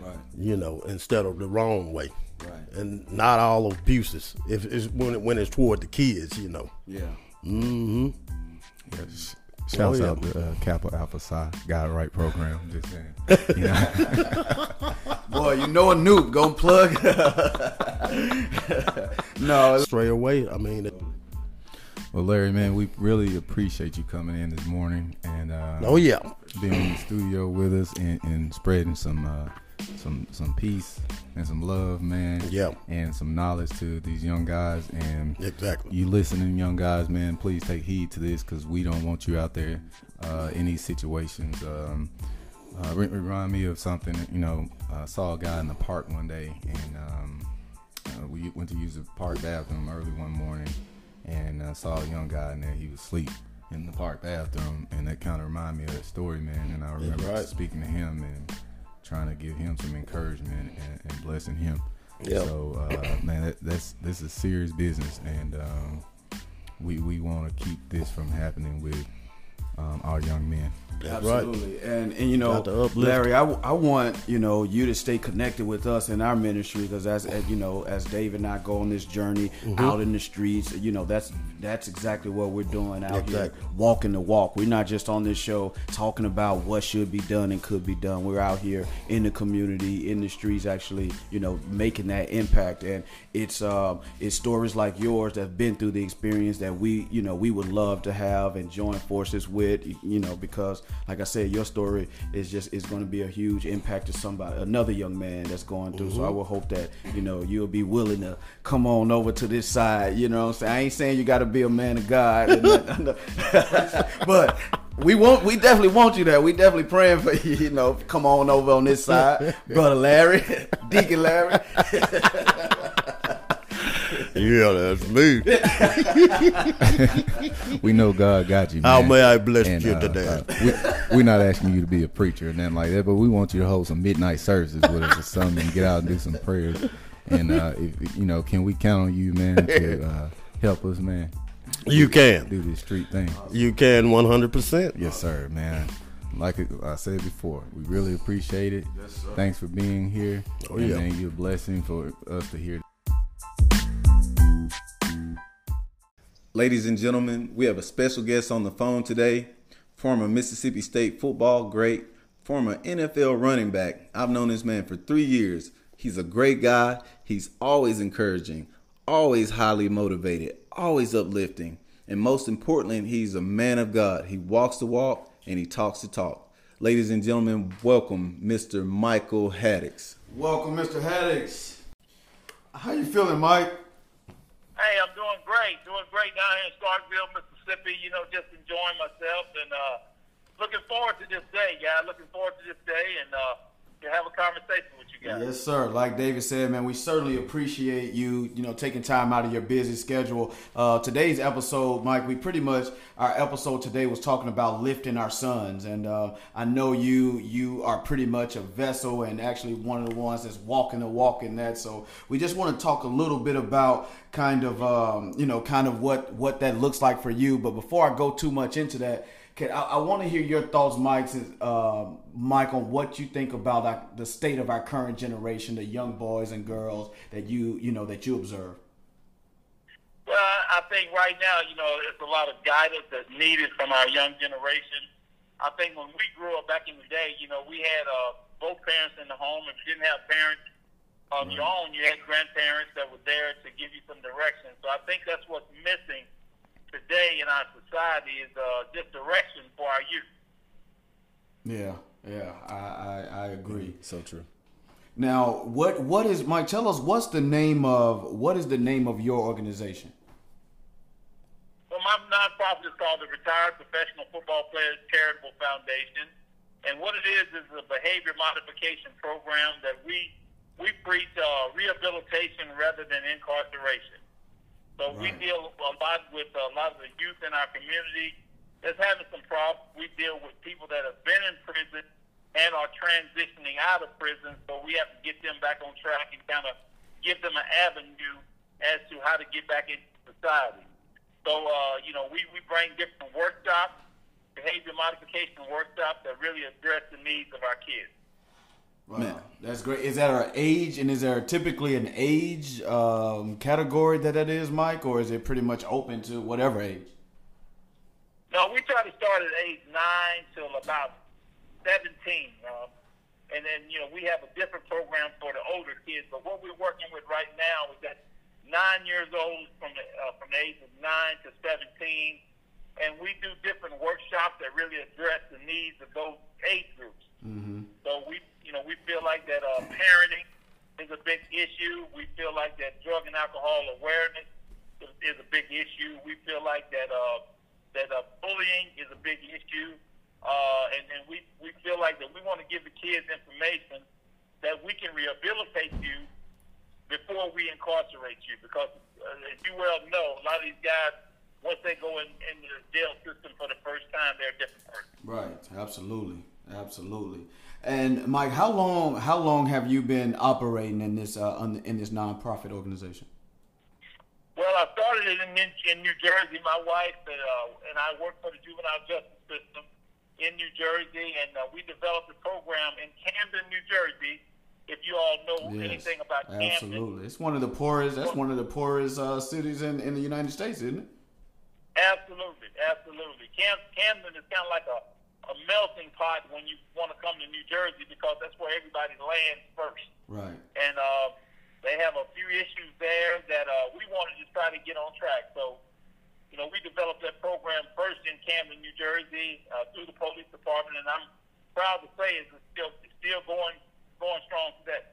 Right. you know, instead of the wrong way. Right. And not all abuses. If it's when, it, when it's toward the kids, you know. Yeah. Mm-hmm. Yeah, sh- Shouts Oh, yeah. out to uh, Kappa Alpha Psi Guide Right program. Just saying. You know? Boy, you know a noob. Go plug. no, straight away. I mean, well, Larry, man, we really appreciate you coming in this morning and uh, oh yeah, being in the studio with us and, and spreading some uh, some some peace and some love, man. Yeah. And some knowledge to these young guys. And exactly. you listening, young guys, man, please take heed to this because we don't want you out there uh, in these situations. Um, uh, re- remind me of something. You know, I saw a guy in the park one day, and um, uh, we went to use the park bathroom early one morning, and uh, saw a young guy in there. He was asleep in the park bathroom, and that kind of reminded me of that story, man. And I remember right. speaking to him and trying to give him some encouragement and, and blessing him. Yeah. So, uh, man, that, that's this is serious business, and um, we we want to keep this from happening with um, our young men. That's right. Absolutely, and and you know, Got to uplift. Larry, I, I want you know you to stay connected with us in our ministry because as, as you know, as Dave and I go on this journey Mm-hmm. out in the streets, you know that's that's exactly what we're doing out Exactly. here, walking the walk. We're not just on this show talking about what should be done and could be done. We're out here in the community, in the streets, actually, you know, making that impact. And it's um, it's stories like yours that've been through the experience that we, you know, we would love to have and join forces with, you know, because like I said, your story is just is going to be a huge impact to somebody, another young man that's going through. So I mm-hmm. will hope that you know you'll be willing to come on over to this side. You know, what I'm saying I ain't saying you got to be a man of God, but we want we definitely want you there. We definitely praying for you. You know, come on over on this side, brother Larry, Deacon Larry. Yeah, that's me. We know God got you. How may I bless And, you uh, today? uh, we, we're not asking you to be a preacher or nothing like that, but we want you to hold some midnight services with us or something and get out and do some prayers. And uh, if, you know, can we count on you, man, to uh, help us, man, You can. do this street thing? You can 100%. Yes, sir, man. Like I said before, we really appreciate it. Thanks for being here. Oh, and yeah. man, you're a blessing for us to hear. Ladies and gentlemen, we have a special guest on the phone today. Former Mississippi State football great, former NFL running back. I've known this man for three years. He's a great guy. He's always encouraging, always highly motivated, always uplifting. And most importantly, he's a man of God. He walks the walk and he talks the talk. Ladies and gentlemen, welcome Mr. Michael Haddix. Welcome, Mr. Haddix. How you feeling, Mike? Hey, I'm doing great. Doing great down here in Starkville, Mississippi. You know, just enjoying myself and uh, looking forward to this day, guys. Looking forward to this day and uh, to have a conversation with Yes, sir. Like David said, man, we certainly appreciate you, you know, taking time out of your busy schedule. Uh, today's episode, Mike, we pretty much our episode today was talking about lifting our sons, and uh, I know you you are pretty much a vessel and actually one of the ones that's walking the walk in that. So we just want to talk a little bit about kind of um, you know kind of what what that looks like for you. But before I go too much into that. Can, I, I want to hear your thoughts, Mike, uh, Mike, on what you think about our, the state of our current generation, the young boys and girls that you you know that you observe. Well, I think right now, you know, there's a lot of guidance that's needed from our young generation. I think when we grew up back in the day, you know, we had uh, both parents in the home. If you didn't have parents on your own, you had grandparents that were there to give you some direction. So I think that's what's missing today in our society is uh, just direction for our youth. Yeah, yeah, I I, I agree. So true. Now, what what is Mike? Tell us what's the name of what is the name of your organization? Well, my nonprofit is called the Retired Professional Football Players Charitable Foundation, and what it is is a behavior modification program that we we preach uh, rehabilitation rather than incarceration. So we deal a lot with a lot of the youth in our community that's having some problems. We deal with people that have been in prison and are transitioning out of prison. So we have to get them back on track and kind of give them an avenue as to how to get back into society. So, uh, you know, we, we bring different workshops, behavior modification workshops that really address the needs of our kids. Wow, that's great. Is that our age, and is there typically an age um, category that that is, Mike, or is it pretty much open to whatever age? No, we try to start at age nine till about seventeen, um, and then you know we have a different program for the older kids. But what we're working with right now is that nine years old from the uh, from the age of nine to seventeen, and we do different workshops that really address the needs of those age groups. Mm-hmm. So we, you know, we feel like that uh, parenting is a big issue. We feel like that drug and alcohol awareness is, a big issue. We feel like that uh, that uh, bullying is a big issue, uh, and, and we we feel like that we want to give the kids information that we can rehabilitate you before we incarcerate you. Because uh, as you well know, a lot of these guys, once they go in, in the jail system for the first time, they're a different person. Right. Absolutely. Absolutely. And Mike, how long how long have you been operating in this uh, in this nonprofit organization? Well, I started it in, in New Jersey. My wife and, uh, and I worked for the juvenile justice system in New Jersey, and uh, we developed a program in Camden, New Jersey. If you all know yes, anything about Camden, absolutely, it's one of the poorest. That's one of the poorest uh, cities in, in the United States, isn't it? Absolutely, absolutely. Cam, Camden is kind of like a, a melting pot when you want to come to New Jersey because that's where everybody lands first. Right. And uh, they have a few issues there that uh, we wanted to try to get on track. So, you know, we developed that program first in Camden, New Jersey, uh, through the police department, and I'm proud to say it's still it's still going going strong today.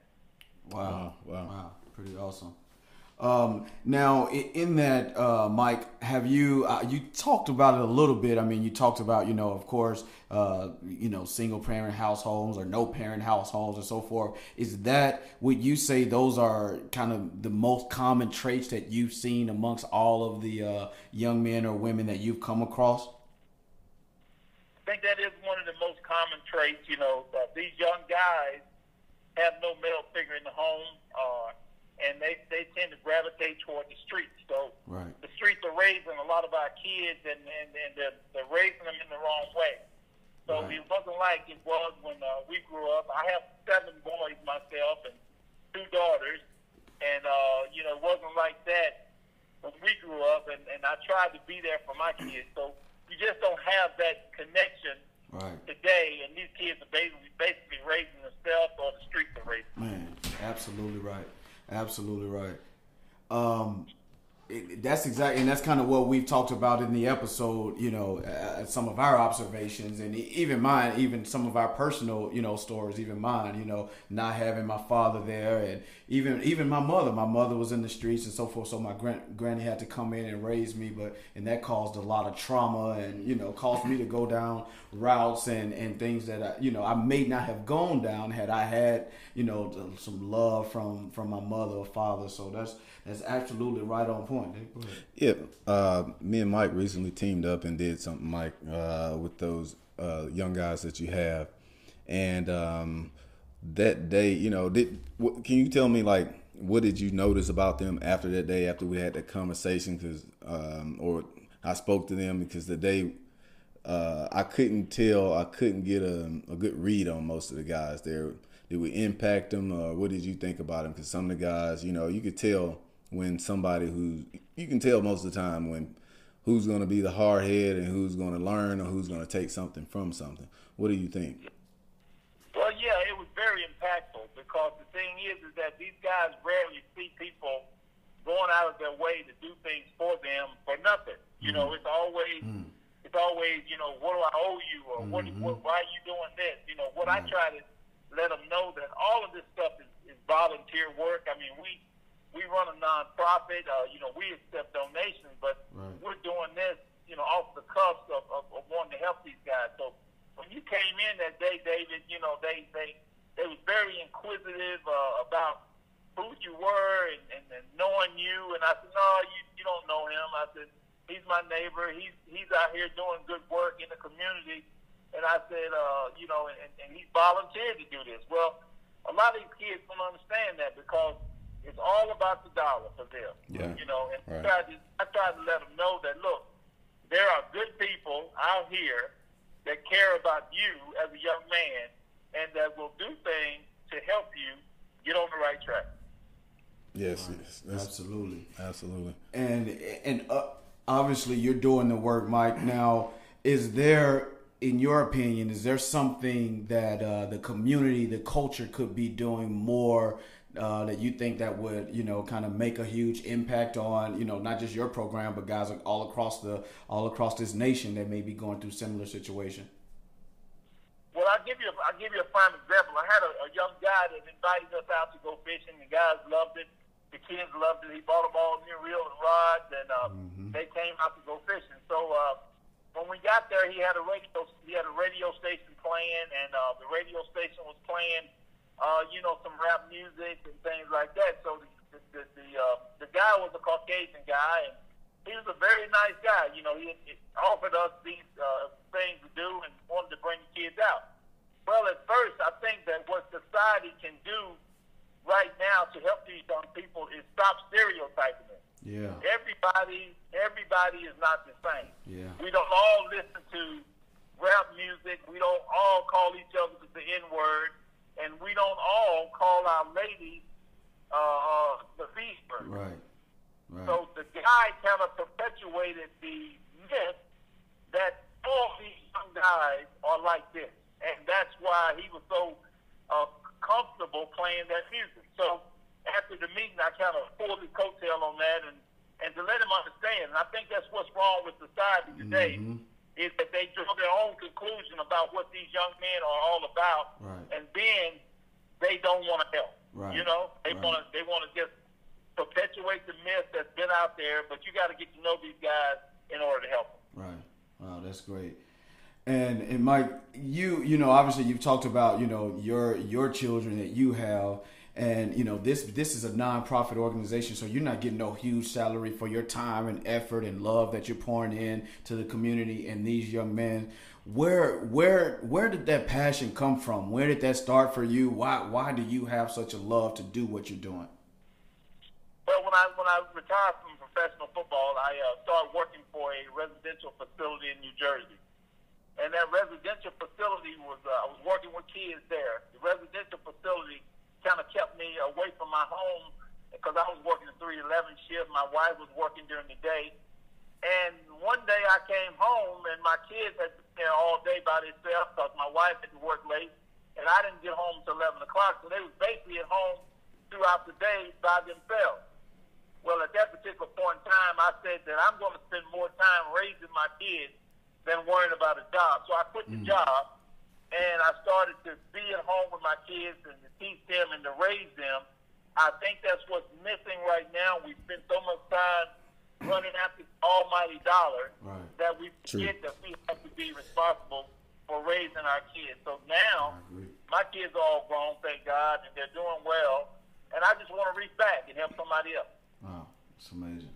Wow, wow, wow, pretty awesome. Um, now, in that, uh, Mike, have you uh, you talked about it a little bit? I mean, you talked about you know, of course, uh, you know, single parent households or no parent households and so forth. Is that would you say those are kind of the most common traits that you've seen amongst all of the uh, young men or women that you've come across? I think that is one of the most common traits. You know, these young guys have no male figure in the home. And they, they tend to gravitate toward the streets. So right. the streets are raising a lot of our kids, and, and, and they're, they're raising them in the wrong way. So right. it wasn't like it was when uh, we grew up. I have seven boys myself and two daughters, and uh, you know it wasn't like that when we grew up. And, and I tried to be there for my kids. So you just don't have that connection right. today, and these kids are basically basically raising themselves, or the streets are raising. Man, absolutely right. Absolutely right. Um, it, that's exactly, and that's kind of what we've talked about in the episode. You know, uh, some of our observations, and even mine, even some of our personal, you know, stories. Even mine, you know, not having my father there, and even even my mother. My mother was in the streets and so forth. So my grand, granny had to come in and raise me, but and that caused a lot of trauma, and you know, caused me to go down routes and and things that I, you know I may not have gone down had I had you know some love from from my mother or father. So that's that's absolutely right on point. Yeah, uh, me and Mike recently teamed up and did something, Mike, uh, with those uh, young guys that you have, and um, that day, you know, did can you tell me like what did you notice about them after that day after we had that conversation? Because um, or I spoke to them because the day uh, I couldn't tell, I couldn't get a, a, good read on most of the guys there. Did we impact them, or what did you think about them? Because some of the guys, you know, you could tell when somebody who you can tell most of the time when who's going to be the hard head and who's going to learn or who's going to take something from something. What do you think? Well, yeah, it impactful because the thing is, is that these guys rarely see people going out of their way to do things for them for nothing. You mm-hmm. know, it's always. Mm-hmm it's always, you know, what do I owe you, or mm-hmm. what, what, why are you doing this? You know, what right. I try to let them know that all of this stuff is, is volunteer work. I mean, we we run a nonprofit. Uh, you know, we accept donations, but right. we're doing this, you know, off the cuffs of, of, of wanting to help these guys. So when you came in that day, David, you know, they they they was very inquisitive uh, about who you were and, and, and knowing you. And I said, no, you you don't know him. I said He's my neighbor. He's he's out here doing good work in the community. And I said, uh, you know, and, and he volunteered to do this. Well, a lot of these kids don't understand that because it's all about the dollar for them. Yeah. You know, and right. I, tried to, I tried to let them know that look, there are good people out here that care about you as a young man and that will do things to help you get on the right track. Yes, yes, absolutely, absolutely. And and uh, obviously you're doing the work, Mike. Now, is there, in your opinion, is there something that uh, the community, the culture could be doing more? Uh, that you think that would you know kind of make a huge impact on you know not just your program but guys all across the all across this nation that may be going through similar situation. Well, I'll give you a, I'll give you a prime example. I had a, a young guy that invited us out to go fishing. The guys loved it. The kids loved it. He bought them all new reel and rods, and uh, mm-hmm they came out to go fishing. So uh, when we got there, he had a radio he had a radio station playing, and uh, the radio station was playing, uh, you know, some rap music and things like that. So the, the the the, uh, the guy was a Caucasian guy, and he was a very nice guy. You know, he, he offered us these uh, things to do and wanted to bring the kids out. Well, at first, I think that what society can do right now to help these young people is stop stereotyping them. Yeah. Everybody, everybody is not the same. Yeah. We don't all listen to rap music. We don't all call each other the N word, and we don't all call our ladies uh, uh, the B word. Right. Right. So the guy kind of perpetuated the myth that all these young guys are like this, and that's why he was so uh, comfortable playing that music. So after the meeting, I kind of pulled his coattail on that, and and to let him understand. And I think that's what's wrong with society today. Mhm. Is that they draw their own conclusion about what these young men are all about, Right. and then they don't want to help. Right. You know, they Right. want to they want to just perpetuate the myth that's been out there, but you got to get to know these guys in order to help them. Right. Wow, that's great. And and Mike, you you know obviously you've talked about you know your your children that you have, and you know this this is a nonprofit organization, so you're not getting no huge salary for your time and effort and love that you're pouring in to the community and these young men. Where where where did that passion come from? Where did that start for you? Why why do you have such a love to do what you're doing? Well, when I when I retired from professional football, I uh, started working for a residential facility in New Jersey, and that residential facility was uh, I was working with kids there. The residential facility kind of kept me away from my home because I was working a three eleven shift. My wife was working during the day, and one day I came home and my kids had been there all day by themselves because my wife had to work late, and I didn't get home until eleven o'clock. So they was basically at home throughout the day by themselves. Well, at that particular point in time, I said that I'm going to spend more time raising my kids than worrying about a job. So I quit the job and I started to be at home with my kids and to teach them and to raise them. I think that's what's missing right now. We spend so much time running after the almighty dollar Right. that we forget that we have to be responsible for raising our kids. So now, my kids are all grown, thank God, and they're doing well. And I just want to reach back and help somebody else. Wow, it's amazing.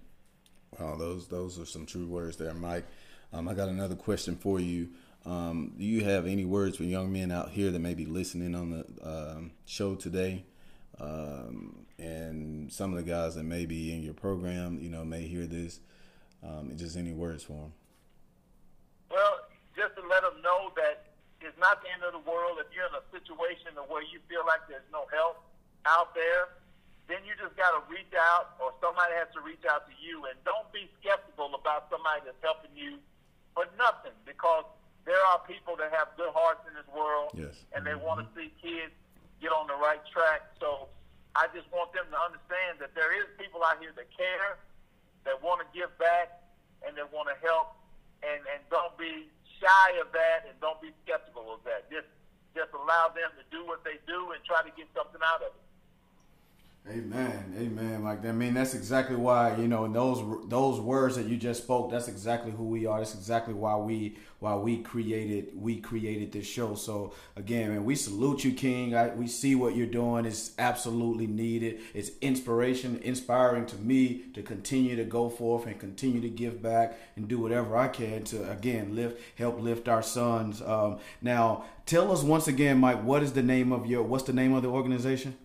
Wow, those those are some true words there, Mike. Um, I got another question for you. Um, do you have any words for young men out here that may be listening on the um, show today? Um, and some of the guys that may be in your program, you know, may hear this. Um, just any words for them. Well, just to let them know that it's not the end of the world. If you're in a situation where you feel like there's no help out there, then you just got to reach out, or somebody has to reach out to you. And don't be skeptical about somebody that's helping you for nothing, because there are people that have good hearts in this world, Yes. and they want to mm-hmm. see kids get on the right track. So I just want them to understand that there is people out here that care, that want to give back, and that want to help, and and don't be shy of that, and don't be skeptical of that. Just just allow them to do what they do and try to get something out of it. Amen, amen. Like that. I mean, that's exactly why you know those those words that you just spoke. That's exactly who we are. That's exactly why we why we created we created this show. So again, man, we salute you, King. I, we see what you're doing. It's absolutely needed. It's inspiration, inspiring to me to continue to go forth and continue to give back and do whatever I can to again lift help lift our sons. Um, now, tell us once again, Mike, what is the name of your what's the name of the organization?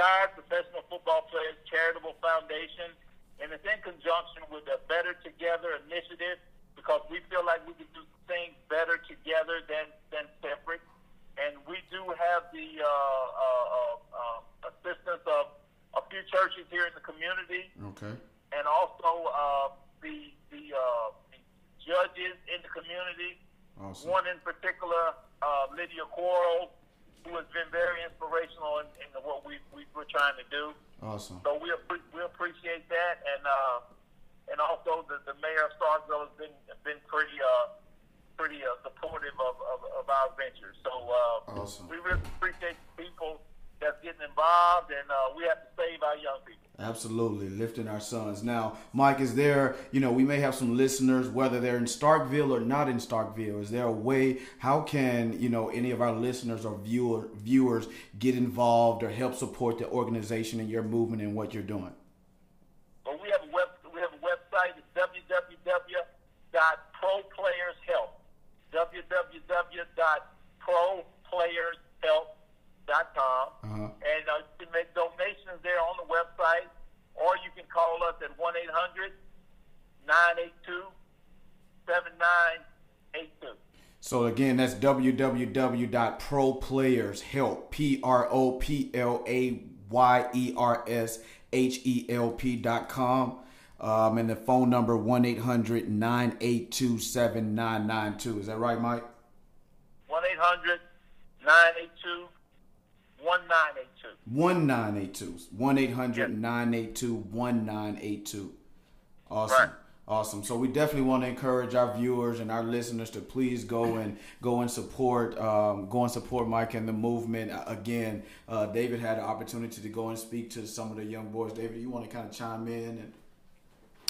Retired Professional Football Players Charitable Foundation, and it's in conjunction with the Better Together initiative because we feel like we can do things better together than, than separate. And we do have the uh, uh, uh, assistance of a few churches here in the community Okay. and also uh, the, the, uh, the judges in the community. Awesome. One in particular, uh, Lydia Quarles, who has been very inspirational in, in what we, we we're trying to do. Awesome. So we we appreciate that, and uh, and also the, the mayor of Starkville has been been pretty uh, pretty uh, supportive of, of, of our ventures. So uh, Awesome. we really appreciate the people that's getting involved, and uh, we have to save our young people. Absolutely, lifting our sons. Now, Mike, is there, you know, we may have some listeners, whether they're in Starkville or not in Starkville. Is there a way, how can, you know, any of our listeners or viewer, viewers get involved or help support the organization and your movement and what you're doing? Well, we have a web, we have a website, it's www.proplayershhelp, www.proplayershhelp.com. Uh-huh. And uh, you can make donations there on the website, or you can call us at 1 800 982 7982. So again, that's www.proplayers.help, P R O P L A Y E R S H E L P dot com. Um, and the phone number 1 800 982 7992. Is that right, Mike? 1 800 982 1982. 1982. 1 800 982 1982. Awesome. Right. Awesome. So we definitely want to encourage our viewers and our listeners to please go and go and support, um, go and support Mike and the movement. Uh, Again, uh, David had an opportunity to go and speak to some of the young boys. David, you want to kind of chime in and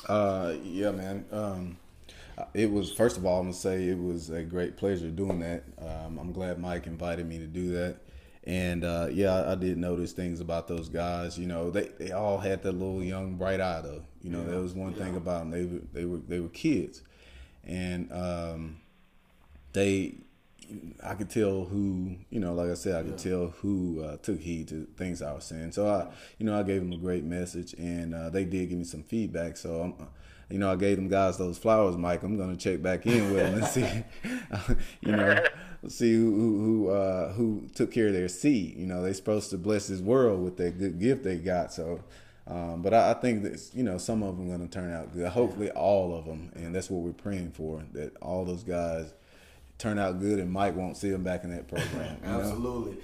Uh, yeah, man. Um, it was first of all, I'm gonna say it was a great pleasure doing that. Um, I'm glad Mike invited me to do that, and uh, yeah, I, I did notice things about those guys. You know, they, they all had that little young bright eye though. You know, that was one thing about them. They were they were they were kids, and um, they I could tell who, you know, like I said, I could tell who uh, took heed to things I was saying. So I, you know, I gave them a great message, and uh, they did give me some feedback. So I'm, you know, I gave them guys those flowers, Mike. I'm gonna check back in with them and see, you know, see who who who, uh, who took care of their seed. You know, they're supposed to bless this world with that good gift they got. So. Um, but I, I think that you know some of them going to turn out good. Hopefully, all of them, and that's what we're praying for. That all those guys turn out good, and Mike won't see them back in that program. Absolutely. know?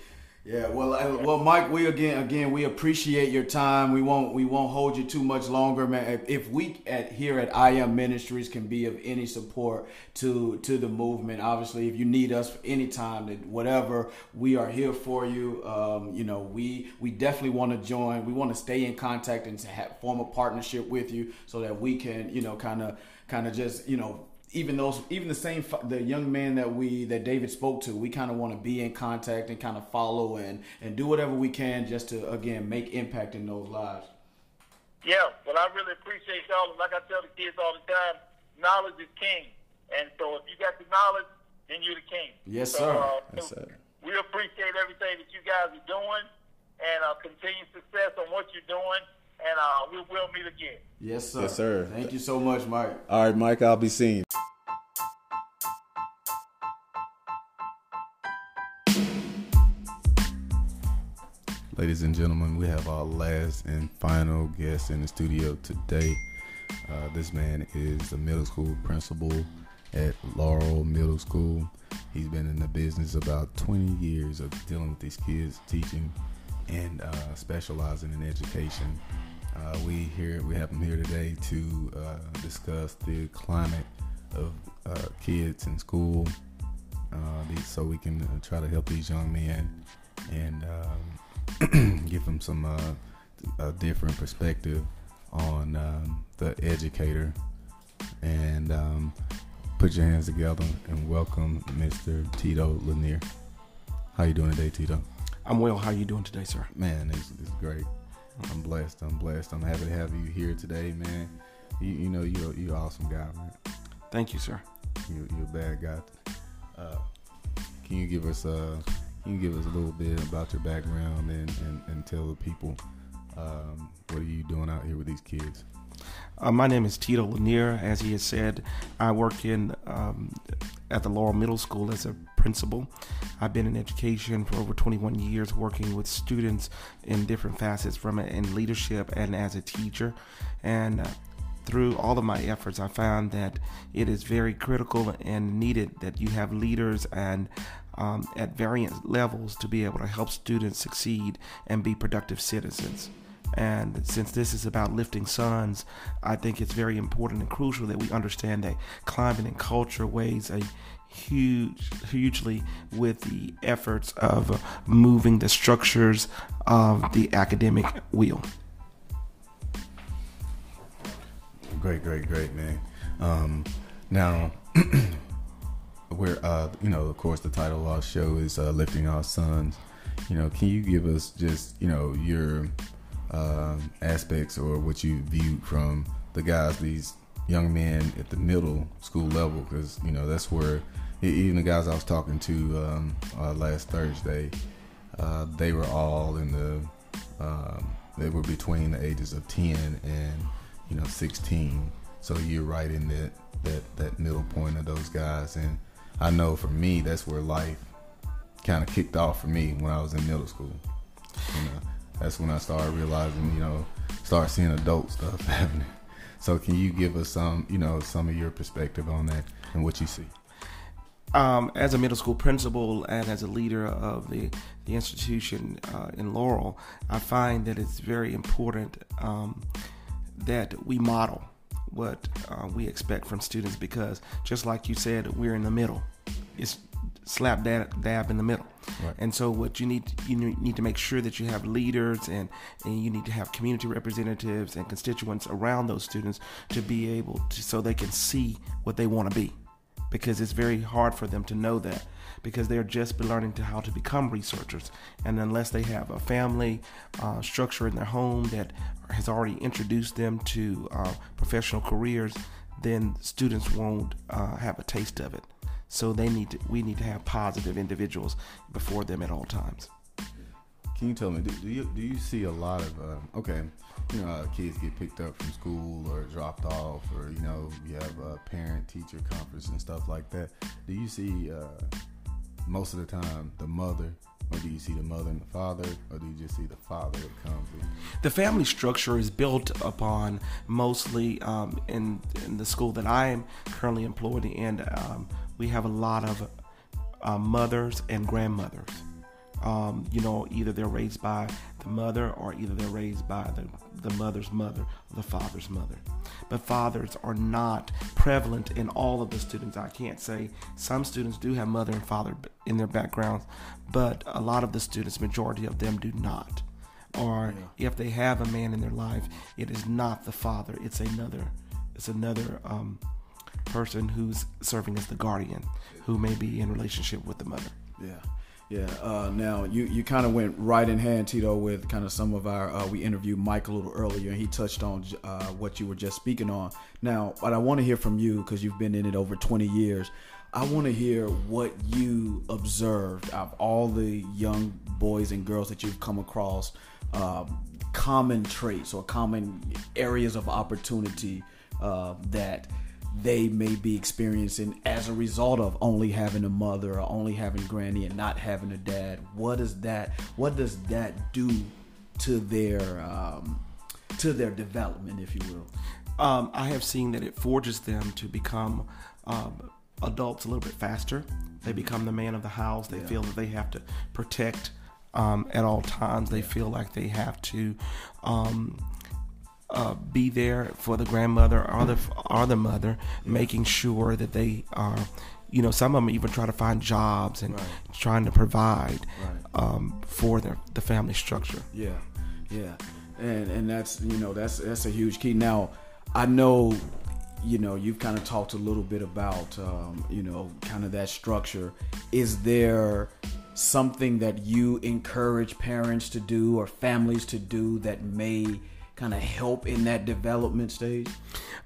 Yeah, well, well, Mike, we again, again, we appreciate your time. We won't, we won't hold you too much longer, man. If, we at here at I Am Ministries can be of any support to to the movement, obviously, if you need us anytime, whatever, we are here for you. Um, you know, we we definitely want to join. We want to stay in contact and to have, form a partnership with you so that we can, you know, kind of, kind of just, you know even those even the same the young man that we that David spoke to we kind of want to be in contact and kind of follow and and do whatever we can just to again make impact in those lives Yeah, well, I really appreciate y'all. Like I tell the kids all the time, knowledge is king. And so if you got the knowledge, then you're the king. Yes, so, sir. Uh, Yes, sir. We appreciate everything that you guys are doing and uh, continued success on what you're doing. And uh, we will meet again. yes sir Yes, sir. thank you so much Mike All right, Mike, I'll be seeing you. Ladies and gentlemen, we have our last and final guest in the studio today. Uh, this man is a middle school principal at Laurel Middle School. He's been in the business about 20 years of dealing with these kids, teaching and uh, specializing in education. Uh, we here we have him here today to uh, discuss the climate of uh, kids in school, uh, so we can uh, try to help these young men and um, give them some a different perspective on um, the educator. And um, put your hands together and welcome Mr. Tito Lanier. How you doing today, Tito? I'm well. How you doing today, sir? Man, it's, it's great. I'm blessed. I'm blessed. I'm happy to have you here today, man. You, you know you're you're an awesome guy, man. Thank you, sir. You, you're a bad guy. Uh, can you give us uh can you give us a little bit about your background and, and, and tell the people um, what are you doing out here with these kids? Uh, my name is Tito Lanier. As he has said, I work in um, at the Laurel Middle School as a principal. I've been in education for over 21 years, working with students in different facets, from in leadership and as a teacher. And uh, through all of my efforts, I found that it is very critical and needed that you have leaders and um, at various levels to be able to help students succeed and be productive citizens. And since this is about lifting sons, I think it's very important and crucial that we understand that climate and culture weighs a huge, hugely with the efforts of moving the structures of the academic wheel. Great, great, great, man. Um, now, we're, uh, you know, of course, the title of our show is uh, Lifting Our Sons. You know, can you give us just, you know, your um, aspects or what you viewed from the guys, these young men at the middle school level? Because, you know, that's where even the guys I was talking to um, uh, last Thursday, uh, they were all in the, um, they were between the ages of 10 and, you know, 16. So you're right in that, that, that middle point of those guys. And I know for me, that's where life kind of kicked off for me when I was in middle school. You know, that's when I started realizing, you know, start seeing adult stuff happening. So can you give us some, you know, some of your perspective on that and what you see? Um, as a middle school principal and as a leader of the, the institution uh, in Laurel, I find that it's very important um, that we model what uh, we expect from students because, just like you said, we're in the middle. It's slap dab, dab in the middle. Right. And so, what you need you need to make sure that you have leaders and and you need to have community representatives and constituents around those students to be able to so they can see what they want to be because it's very hard for them to know that because they're just learning to how to become researchers. And unless they have a family uh, structure in their home that has already introduced them to uh, professional careers then students won't uh, have a taste of it. So they need to, we need to have positive individuals before them at all times Can you tell me, do, do you do you see a lot of um, okay, you know, uh, kids get picked up from school or dropped off, or you know, you have a parent teacher conference and stuff like that. Do you see uh, most of the time the mother, or do you see the mother and the father, or do you just see the father that comes in? the family structure is built upon mostly um, in, in the school that I am currently employed in. Um, we have a lot of uh, mothers and grandmothers. Um, you know, either they're raised by the mother or either they're raised by the, the mother's mother or the father's mother. But fathers are not prevalent in all of the students. I can't say some students do have mother and father in their backgrounds, but a lot of the students, majority of them do not or if they have a man in their life, it is not the father. It's another. It's another um, person who's serving as the guardian, who may be in relationship with the mother. Yeah, yeah. Uh, now you you kind of went right in hand, Tito, with kind of some of our. Uh, we interviewed Mike a little earlier, and he touched on uh, what you were just speaking on. Now, what I want to hear from you because you've been in it over 20 years. I want to hear what you observed of all the young boys and girls that you've come across. Um, common traits or common areas of opportunity uh, that they may be experiencing as a result of only having a mother or only having granny and not having a dad what does that what does that do to their um, to their development if you will Um, I have seen that it forges them to become um, adults a little bit faster. They become the man of the house. They feel that they have to protect um, at all times. They feel like they have to um, uh, be there for the grandmother or the or the mother, making sure that they are. You know, some of them even try to find jobs and trying to provide um, for their the family structure. Yeah, yeah, and and that's you know that's that's a huge key. Now, I know, you know, you've kind of talked a little bit about um, you know kind of that structure. Is there something that you encourage parents to do or families to do that may kind of help in that development stage?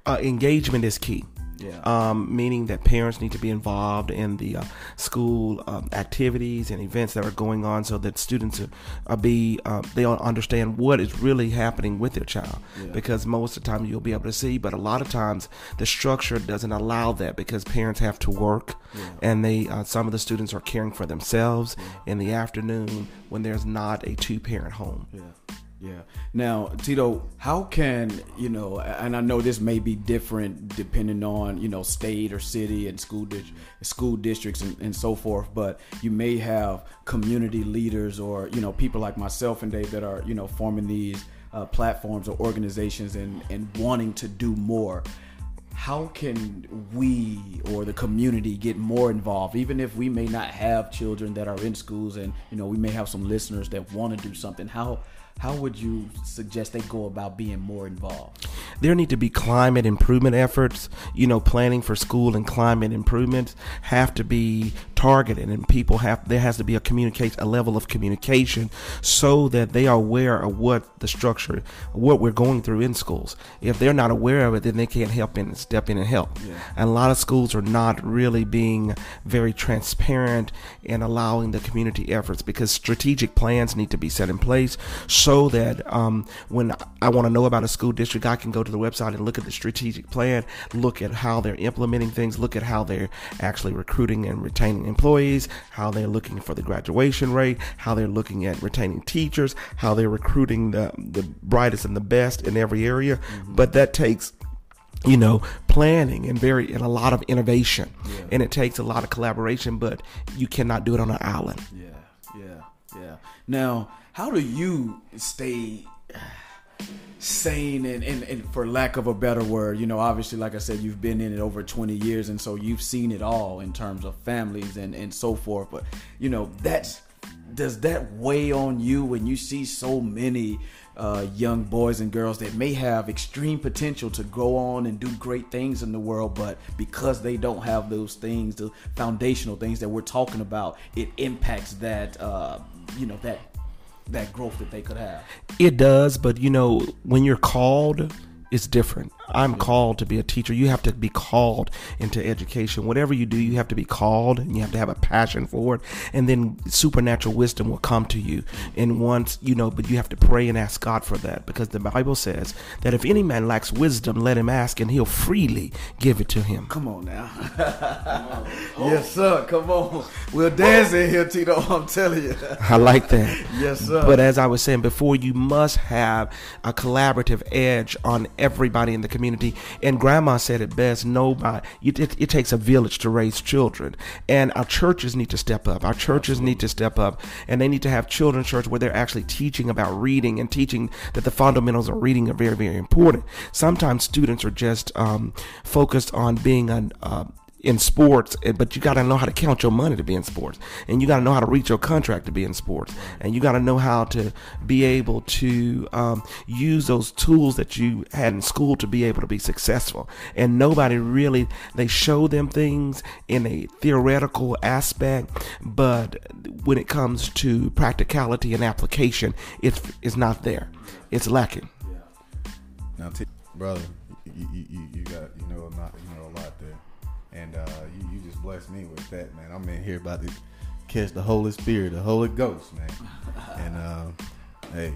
uh, engagement is key. Yeah. Um, meaning that parents need to be involved in the uh, school um, activities and events that are going on, so that students are, are be uh, they don't understand what is really happening with their child. Because most of the time you'll be able to see, but a lot of times the structure doesn't allow that because parents have to work, and they uh, some of the students are caring for themselves in the afternoon when there's not a two parent home. Yeah. Now, Tito, how can, you know, and I know this may be different depending on, you know, state or city and school dis- school districts and, and so forth, but you may have community leaders or, you know, people like myself and Dave that are, you know, forming these uh, platforms or organizations and, and wanting to do more how can we or the community get more involved even if we may not have children that are in schools and you know we may have some listeners that want to do something how how would you suggest they go about being more involved? There need to be climate improvement efforts. You know, planning for school and climate improvements have to be targeted, and people have there has to be a communicate a level of communication so that they are aware of what the structure, what we're going through in schools. If they're not aware of it, then they can't help in step in and help. Yeah. And a lot of schools are not really being very transparent in allowing the community efforts because strategic plans need to be set in place so that um, when I want to know about a school district, I can go to the website and look at the strategic plan, look at how they're implementing things, look at how they're actually recruiting and retaining employees, how they're looking for the graduation rate, how they're looking at retaining teachers, how they're recruiting the, the brightest and the best in every area. Mm-hmm. But that takes you know planning and very and a lot of innovation yeah. and it takes a lot of collaboration but you cannot do it on an island yeah yeah yeah now how do you stay sane and, and, and, for lack of a better word you know obviously like i said you've been in it over 20 years and so you've seen it all in terms of families and, and so forth but you know that's does that weigh on you when you see so many uh, young boys and girls that may have extreme potential to go on and do great things in the world, but because they don't have those things, the foundational things that we're talking about, it impacts that uh, you know that that growth that they could have. It does, but you know when you're called it's different. I'm called to be a teacher. You have to be called into education. Whatever you do, you have to be called and you have to have a passion for it. And then supernatural wisdom will come to you. And once, you know, but you have to pray and ask God for that because the Bible says that if any man lacks wisdom, let him ask and he'll freely give it to him. Come on now. Yes, sir. Come on. We'll dance in here, Tito. I'm telling you. I like that. yes, sir. But as I was saying before, you must have a collaborative edge on everybody in the community. And grandma said it best nobody, it, it, it takes a village to raise children. And our churches need to step up. Our churches Absolutely. need to step up. And they need to have children's church where they're actually teaching about reading and teaching that the fundamentals of reading are very, very important. Sometimes students are just um, focused on being an, uh, in sports, eh, but you got to know how to count your money to be in sports, and you got to know how to reach your contract to be in sports, and you got to know how to be able to um, use those tools that you had in school to be able to be successful. And nobody really they show them things in a theoretical aspect, but when it comes to practicality and application, it's it's not there. It's lacking. Now, t- brother, you, you, you got you know a lot you know a lot there and uh, you, you just blessed me with that, man. I'm in here about to catch the Holy Spirit, the Holy Ghost, man. and uh, hey,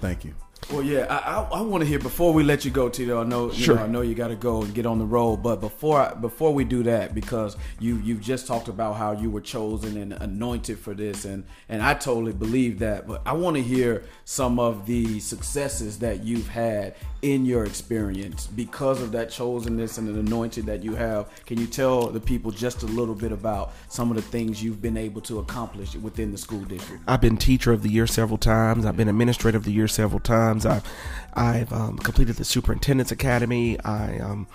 thank you. Well, yeah, I, I, I want to hear before we let you go, Tito. I know, sure. Know, I know you got to go and get on the road, but before I, before we do that, because you you've just talked about how you were chosen and anointed for this, and and I totally believe that. But I want to hear some of the successes that you've had in your experience because of that chosenness and the anointing that you have. Can you tell the people just a little bit about some of the things you've been able to accomplish within the school district? I've been teacher of the year several times. I've been administrator of the year several times. I've I've um, completed the superintendent's academy. I um,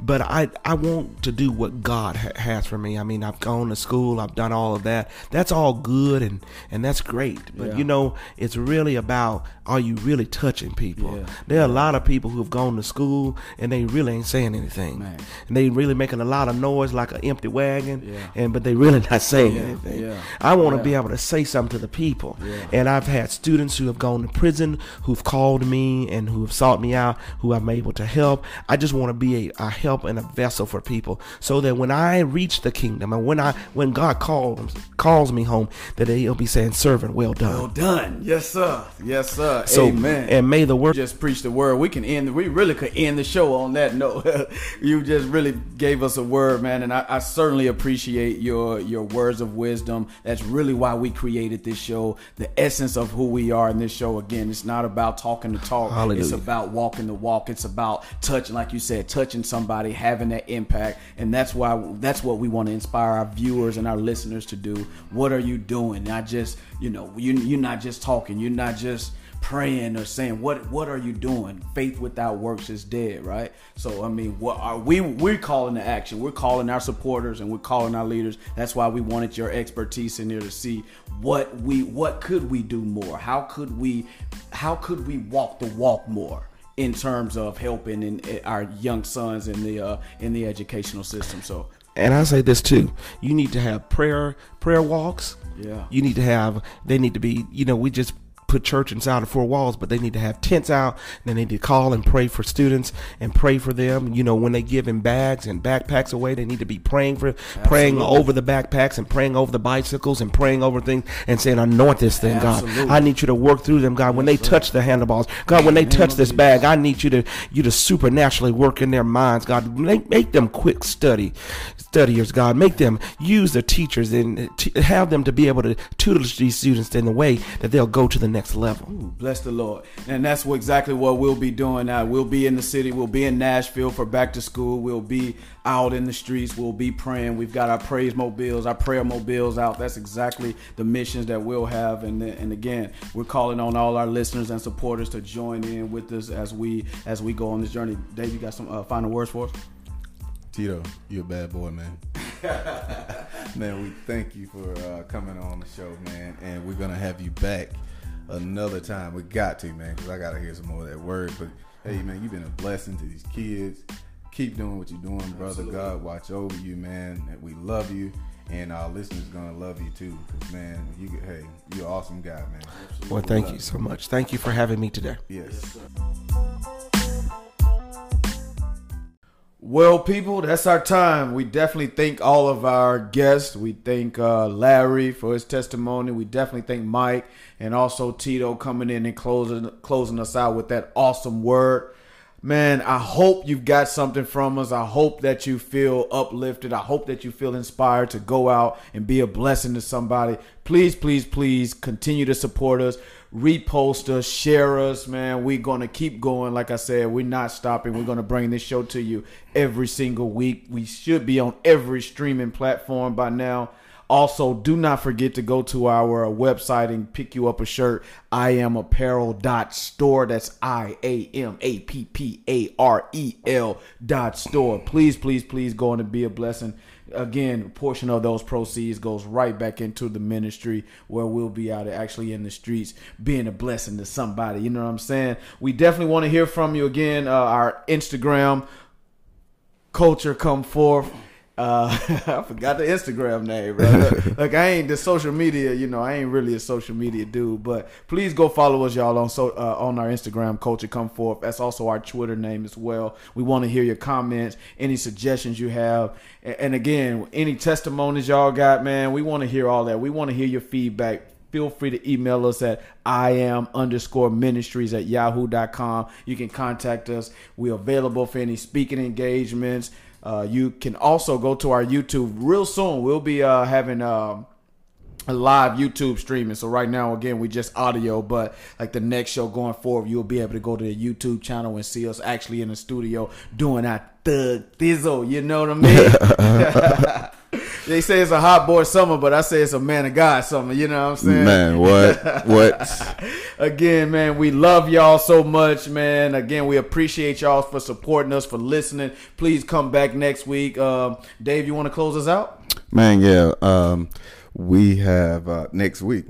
but I I want to do what God ha- has for me. I mean, I've gone to school, I've done all of that. That's all good and and that's great. But yeah. you know, it's really about are you really touching people? Yeah. There are a lot of people who've gone to school and they really ain't saying anything. Man. And they really making a lot of noise like an empty wagon. Yeah. And but they really not saying anything. I want to be able to say something to the people. And I've had students who have gone to prison who've called me and who have sought me out, who I'm able to help. I just want to be a, a help and a vessel for people so that when I reach the kingdom and when I when God calls calls me home, that he'll be saying, Servant, well done. Well done. Yes, sir. Yes, sir. So, Amen. And may the word just preach the word. We can end we really could end the show on that note. you just really gave us a word, man, and I, I certainly appreciate your your words of wisdom. That's really why we created this show. The essence of who we are in this show. Again, it's not about talking the talk. Hallelujah. It's about walking the walk. It's about touching, like you said, touching somebody, having that impact, and that's why that's what we want to inspire our viewers and our listeners to do. What are you doing? Not just you know you you're not just talking. You're not just praying or saying what what are you doing? Faith without works is dead right? So i mean what are we we're calling to action. We're calling our supporters and we're calling our leaders. That's why we wanted your expertise in there to see what we what could we do more? How could we how could we walk the walk more in terms of helping in, in our young sons in the uh, in the educational system so And I say this too. You need to have prayer prayer walks. Yeah. You need to have they need to be, you know, we just put church inside of four walls, but they need to have tents out. And they need to call and pray for students and pray for them. You know, when they give in bags and backpacks away, they need to be praying for praying over the backpacks and praying over the bicycles and praying over things and saying, Anoint this thing, God. I need you to work through them, God. When they touch the handlebars, God, when they touch this bag, I need you to you to supernaturally work in their minds, God. Make make them quick study studiers, God. Make them use their teachers and t- have them to be able to tutor these students in the way that they'll go to the next level. Bless the Lord. And that's what, exactly what we'll be doing now. We'll be in the city. We'll be in Nashville for back to school. We'll be out in the streets. We'll be praying. We've got our praise mobiles, our prayer mobiles out. That's exactly the missions that we'll have. And, and again, we're calling on all our listeners and supporters to join in with us as we as we go on this journey. Dave, you got some uh, final words for us? Tito, you're a bad boy, man. man, we thank you for uh, coming on the show, man, and we're gonna have you back another time. We got to, man, because I gotta hear some more of that word. But hey, man, you've been a blessing to these kids. Keep doing what you're doing, brother. God watch over you, man. And we love you, and our listeners gonna love you too. Cause man, you hey, you're an awesome guy, man. Well, thank you so much. Thank you for having me today. Yes. Well, people, that's our time. We definitely thank all of our guests. We thank uh, Larry for his testimony. We definitely thank Mike and also Tito coming in and closing closing us out with that awesome word. Man, I hope you've got something from us. I hope that you feel uplifted. I hope that you feel inspired to go out and be a blessing to somebody. Please, please, please continue to support us repost us, share us, man. We're gonna keep going. Like I said, we're not stopping. We're gonna bring this show to you every single week. We should be on every streaming platform by now. Also, do not forget to go to our website and pick you up a shirt. I am apparel.store. That's I A M A P P A R E L dot store. Please, please, please go on and be a blessing again, portion of those proceeds goes right back into the ministry where we'll be out actually in the streets being a blessing to somebody. You know what I'm saying? We definitely want to hear from you again. Uh, our Instagram, culture come forth. Uh, I forgot the Instagram name, bro. like I ain't the social media, you know, I ain't really a social media dude. But please go follow us, y'all, on so uh, on our Instagram, Culture Come Forth. That's also our Twitter name as well. We want to hear your comments, any suggestions you have, and, and again, any testimonies y'all got, man. We want to hear all that. We want to hear your feedback feel free to email us at I am underscore ministries at yahoo.com. You can contact us. We're available for any speaking engagements. Uh, you can also go to our YouTube real soon. We'll be uh, having um, a live YouTube streaming. So right now, again, we just audio, but like the next show going forward, you'll be able to go to the YouTube channel and see us actually in the studio doing our thug thizzle. You know what I mean? they say it's a hot boy summer, but I say it's a man of God summer. You know what I'm saying? Man, what? what? Again, man, we love y'all so much, man. Again, we appreciate y'all for supporting us, for listening. Please come back next week. Um, Dave, you want to close us out? Man, yeah. Um, we have uh, next week.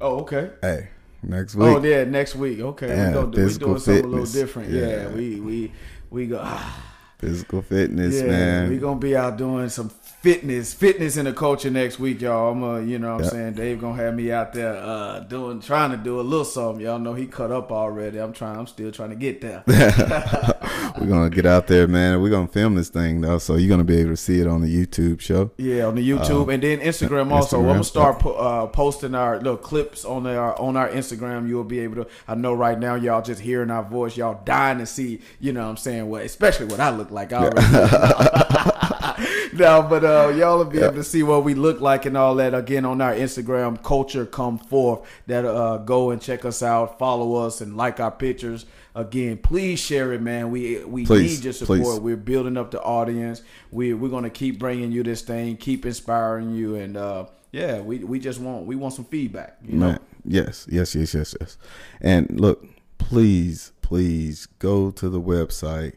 Oh, okay. Hey, next week. Oh, yeah, next week. Okay, Yeah, we go, we physical doing something a little different. Yeah, Yeah. we we we go. ah, Physical fitness, yeah, man. we gonna be out doing some fitness, fitness in the culture next week, y'all. I'm uh, you know, what I'm Yeah. saying Dave gonna have me out there uh doing, trying to do a little something. Y'all know he cut up already. I'm trying. I'm still trying to get there. We're gonna get out there, man. We're gonna film this thing though, so you're gonna be able to see it on the YouTube show. Yeah, on the YouTube and then Instagram also. I'm gonna start po- uh, posting our little clips on our on our Instagram. You'll be able to. I know right now y'all just hearing our voice. Y'all dying to see. You know what I'm saying? What, especially what I look like. I already no, but uh, y'all will be able to see what we look like and all that again on our Instagram. Culture come forth. That uh, go and check us out, follow us, and like our pictures. Again, please share it, man. We we Please, need your support. please. We're building up the audience. We we're gonna keep bringing you this thing, keep inspiring you, and uh, yeah, we we just want we want some feedback. You know, yes, yes, yes, yes, yes. And look, please, please go to the website,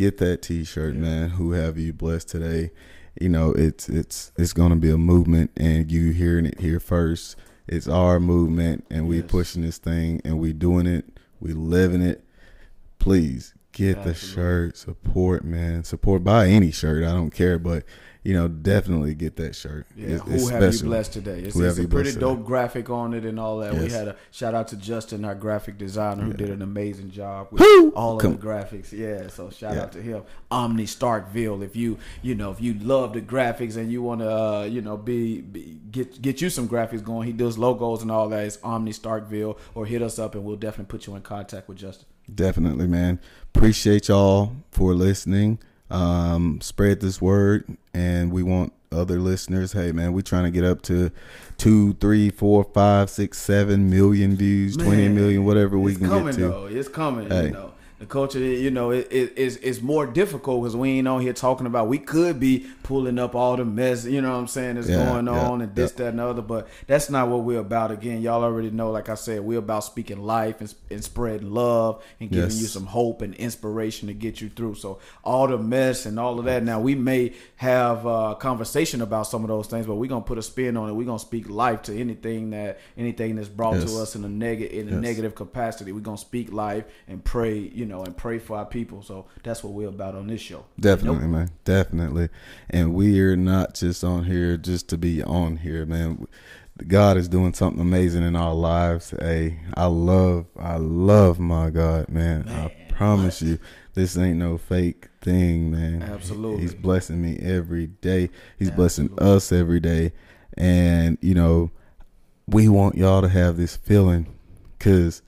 get that T-shirt, man. Who have you blessed today? You know, it's it's it's gonna be a movement, and you hearing it here first. It's our movement, and we Yes. pushing this thing, and we doing it, we living it. Please get the Absolutely. shirt, support, man. Support buy any shirt, I don't care, but you know, definitely get that shirt. Yeah, It's- who it's have you blessed today? It's, it's a pretty dope today? graphic on it and all that. We had a shout out to Justin, our graphic designer, who did an amazing job with Who? all of Come- the graphics. Yeah, so shout Yeah. out to him. Omni Starkville. If you you know if you love the graphics and you want to uh, you know be, be get get you some graphics going, he does logos and all that. It's Omni Starkville, or hit us up and we'll definitely put you in contact with Justin. Definitely, man. Appreciate y'all for listening. Um, spread this word, and we want other listeners. Hey, man, we're trying to get up to two, three, four, five, six, seven million views, twenty Man, million, whatever we can coming get to. though. It's coming. Hey. You know, the culture. You know, it, it, it's it's more difficult because we ain't on here talking about. We could be pulling up all the mess. You know what I'm saying? That's Yeah, going yeah, on and this, yeah. that, and the other. But that's not what we're about. Again, y'all already know. Like I said, we're about speaking life and, and spreading love and giving Yes. you some hope and inspiration to get you through. So all the mess and all of that. Now we may have a conversation about some of those things, but we're gonna put a spin on it. We're gonna speak life to anything that anything that's brought Yes. to us in a negative in a Yes. negative capacity. We're gonna speak life and pray, you know, and pray for our people. So that's what we're about on this show. Definitely, Nope. man. Definitely. And we're not just on here just to be on here, man. God is doing something amazing in our lives. Hey, I love, I love my God, man. I promise you, this ain't no fake thing, man. Absolutely. He's blessing me every day. He's blessing us every day. And, you know, we want y'all to have this feeling because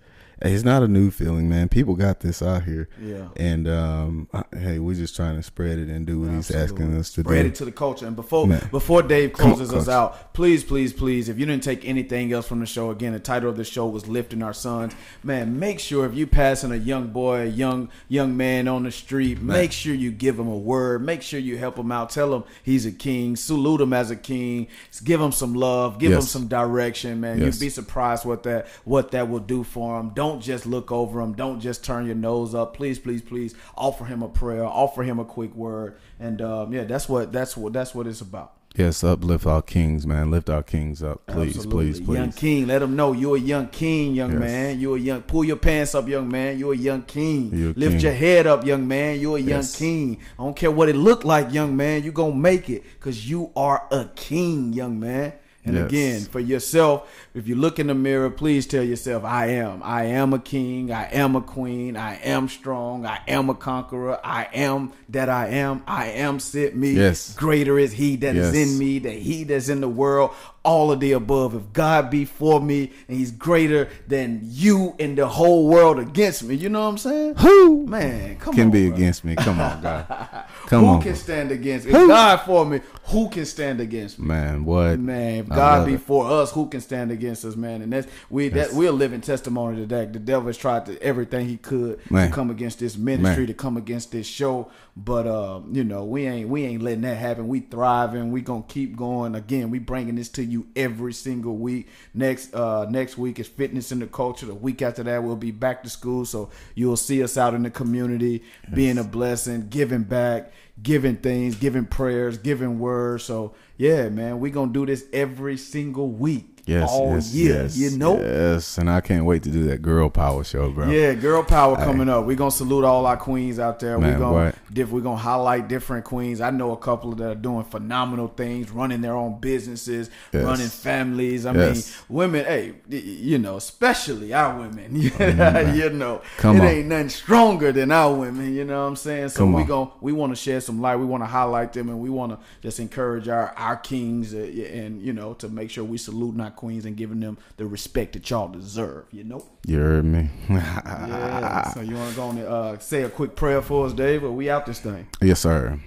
it's not a new feeling, man. People got this out here. Yeah. And um, hey, we're just trying to spread it and do what he's asking us to Spread do. Spread it to the culture. And before Man. before Dave Come on, closes us out, please, please, please, if you didn't take anything else from the show, again, the title of the show was "Lifting Our Sons." Man, make sure if you passing a young boy, a young young man on the street, make sure you give him a word. Make sure you help him out. Tell him he's a king. Salute him as a king. Give him some love. Give him some direction, man. Yes. You'd be surprised what that what that will do for him. Don't just look over him. Don't just turn your nose up. Please, please, please offer him a prayer. Offer him a quick word. And um, yeah, that's what that's what that's what it's about. Yes, uplift our kings, man. Lift our kings up, please, Absolutely. please, please. Young king, let him know you're a young king, young Yes. man. You're a young. Pull your pants up, young man. You're a young king. You're Lift king. your head up, young man. You're a young Yes. king. I don't care what it looked like, young man. You gonna make it because you are a king, young man. And Yes. again, for yourself, if you look in the mirror, please tell yourself, I am. I am a king. I am a queen. I am strong. I am a conqueror. I am that I am. I am sent me. Yes. Greater is he that is Yes. in me, the he that's in the world. All of the above. If God be for me and he's greater than you and the whole world against me, you know what I'm saying? Who Man, come can on. be bro. against me? Come on, God. Come who on, can stand against If God for me, who can stand against me? man. What? Man, if God be it. for us, who can stand against us, man? And that's we that we're a living testimony to that. The devil has tried to everything he could Man. to come against this ministry, Man. to come against this show. But uh, you know, we ain't we ain't letting that happen. We thriving. We gonna keep going. Again, we bringing this to you every single week. Next uh next week is fitness in the culture. The week after that we'll be back to school. So you'll see us out in the community, being a blessing, giving back giving things, giving prayers, giving words. So yeah, man, we gonna do this every single week. Yes, all yes, year. yes, you know? Yes, and I can't wait to do that girl power show, bro. Yeah, girl power coming up. We're gonna salute all our queens out there. we're gonna diff, we're gonna highlight different queens. I know a couple that are doing phenomenal things, running their own businesses, Yes. running families. I Yes. mean, women, hey, you know, especially our women. you know, Come it on. ain't nothing stronger than our women. You know what I'm saying? So Come we going we want to shed some light. We want to highlight them, and we want to just encourage our our kings, uh, and you know, to make sure we salute our queens and giving them the respect that y'all deserve. You know. You heard me. Yeah. so you want to go on and uh, say a quick prayer for us, Dave? Or we out this thing? Yes, sir.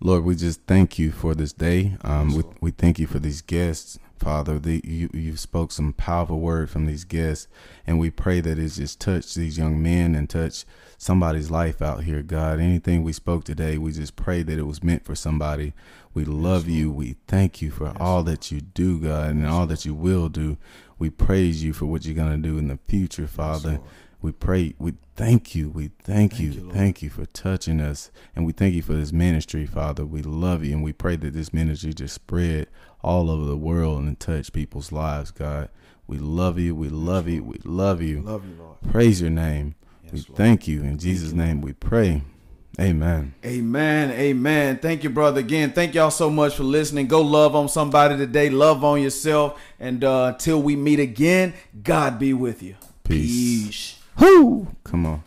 Lord, we just thank you for this day. Um, we, we thank you for these guests. Father. The, you you spoke some powerful word from these guests, and we pray that it just touched these young men and touch somebody's life out here, God. Anything we spoke today, we just pray that it was meant for somebody. We love you. We thank you for all that you do, God, and all that you will do. We praise you for what you're gonna do in the future, Father. We pray, we thank you, we thank, you, thank you for touching us, and we thank you for this ministry, Father. We love you, and we pray that this ministry just spread all over the world and touch people's lives, God. We love you, we love you, we love you. Love you, Lord. Praise your name. we thank you. In Jesus' name we pray. Amen. Amen. Amen. Thank you, brother. Again, thank y'all so much for listening. Go love on somebody today. Love on yourself. And uh, until we meet again, God be with you. Peace. Peace. Whoo! Come on.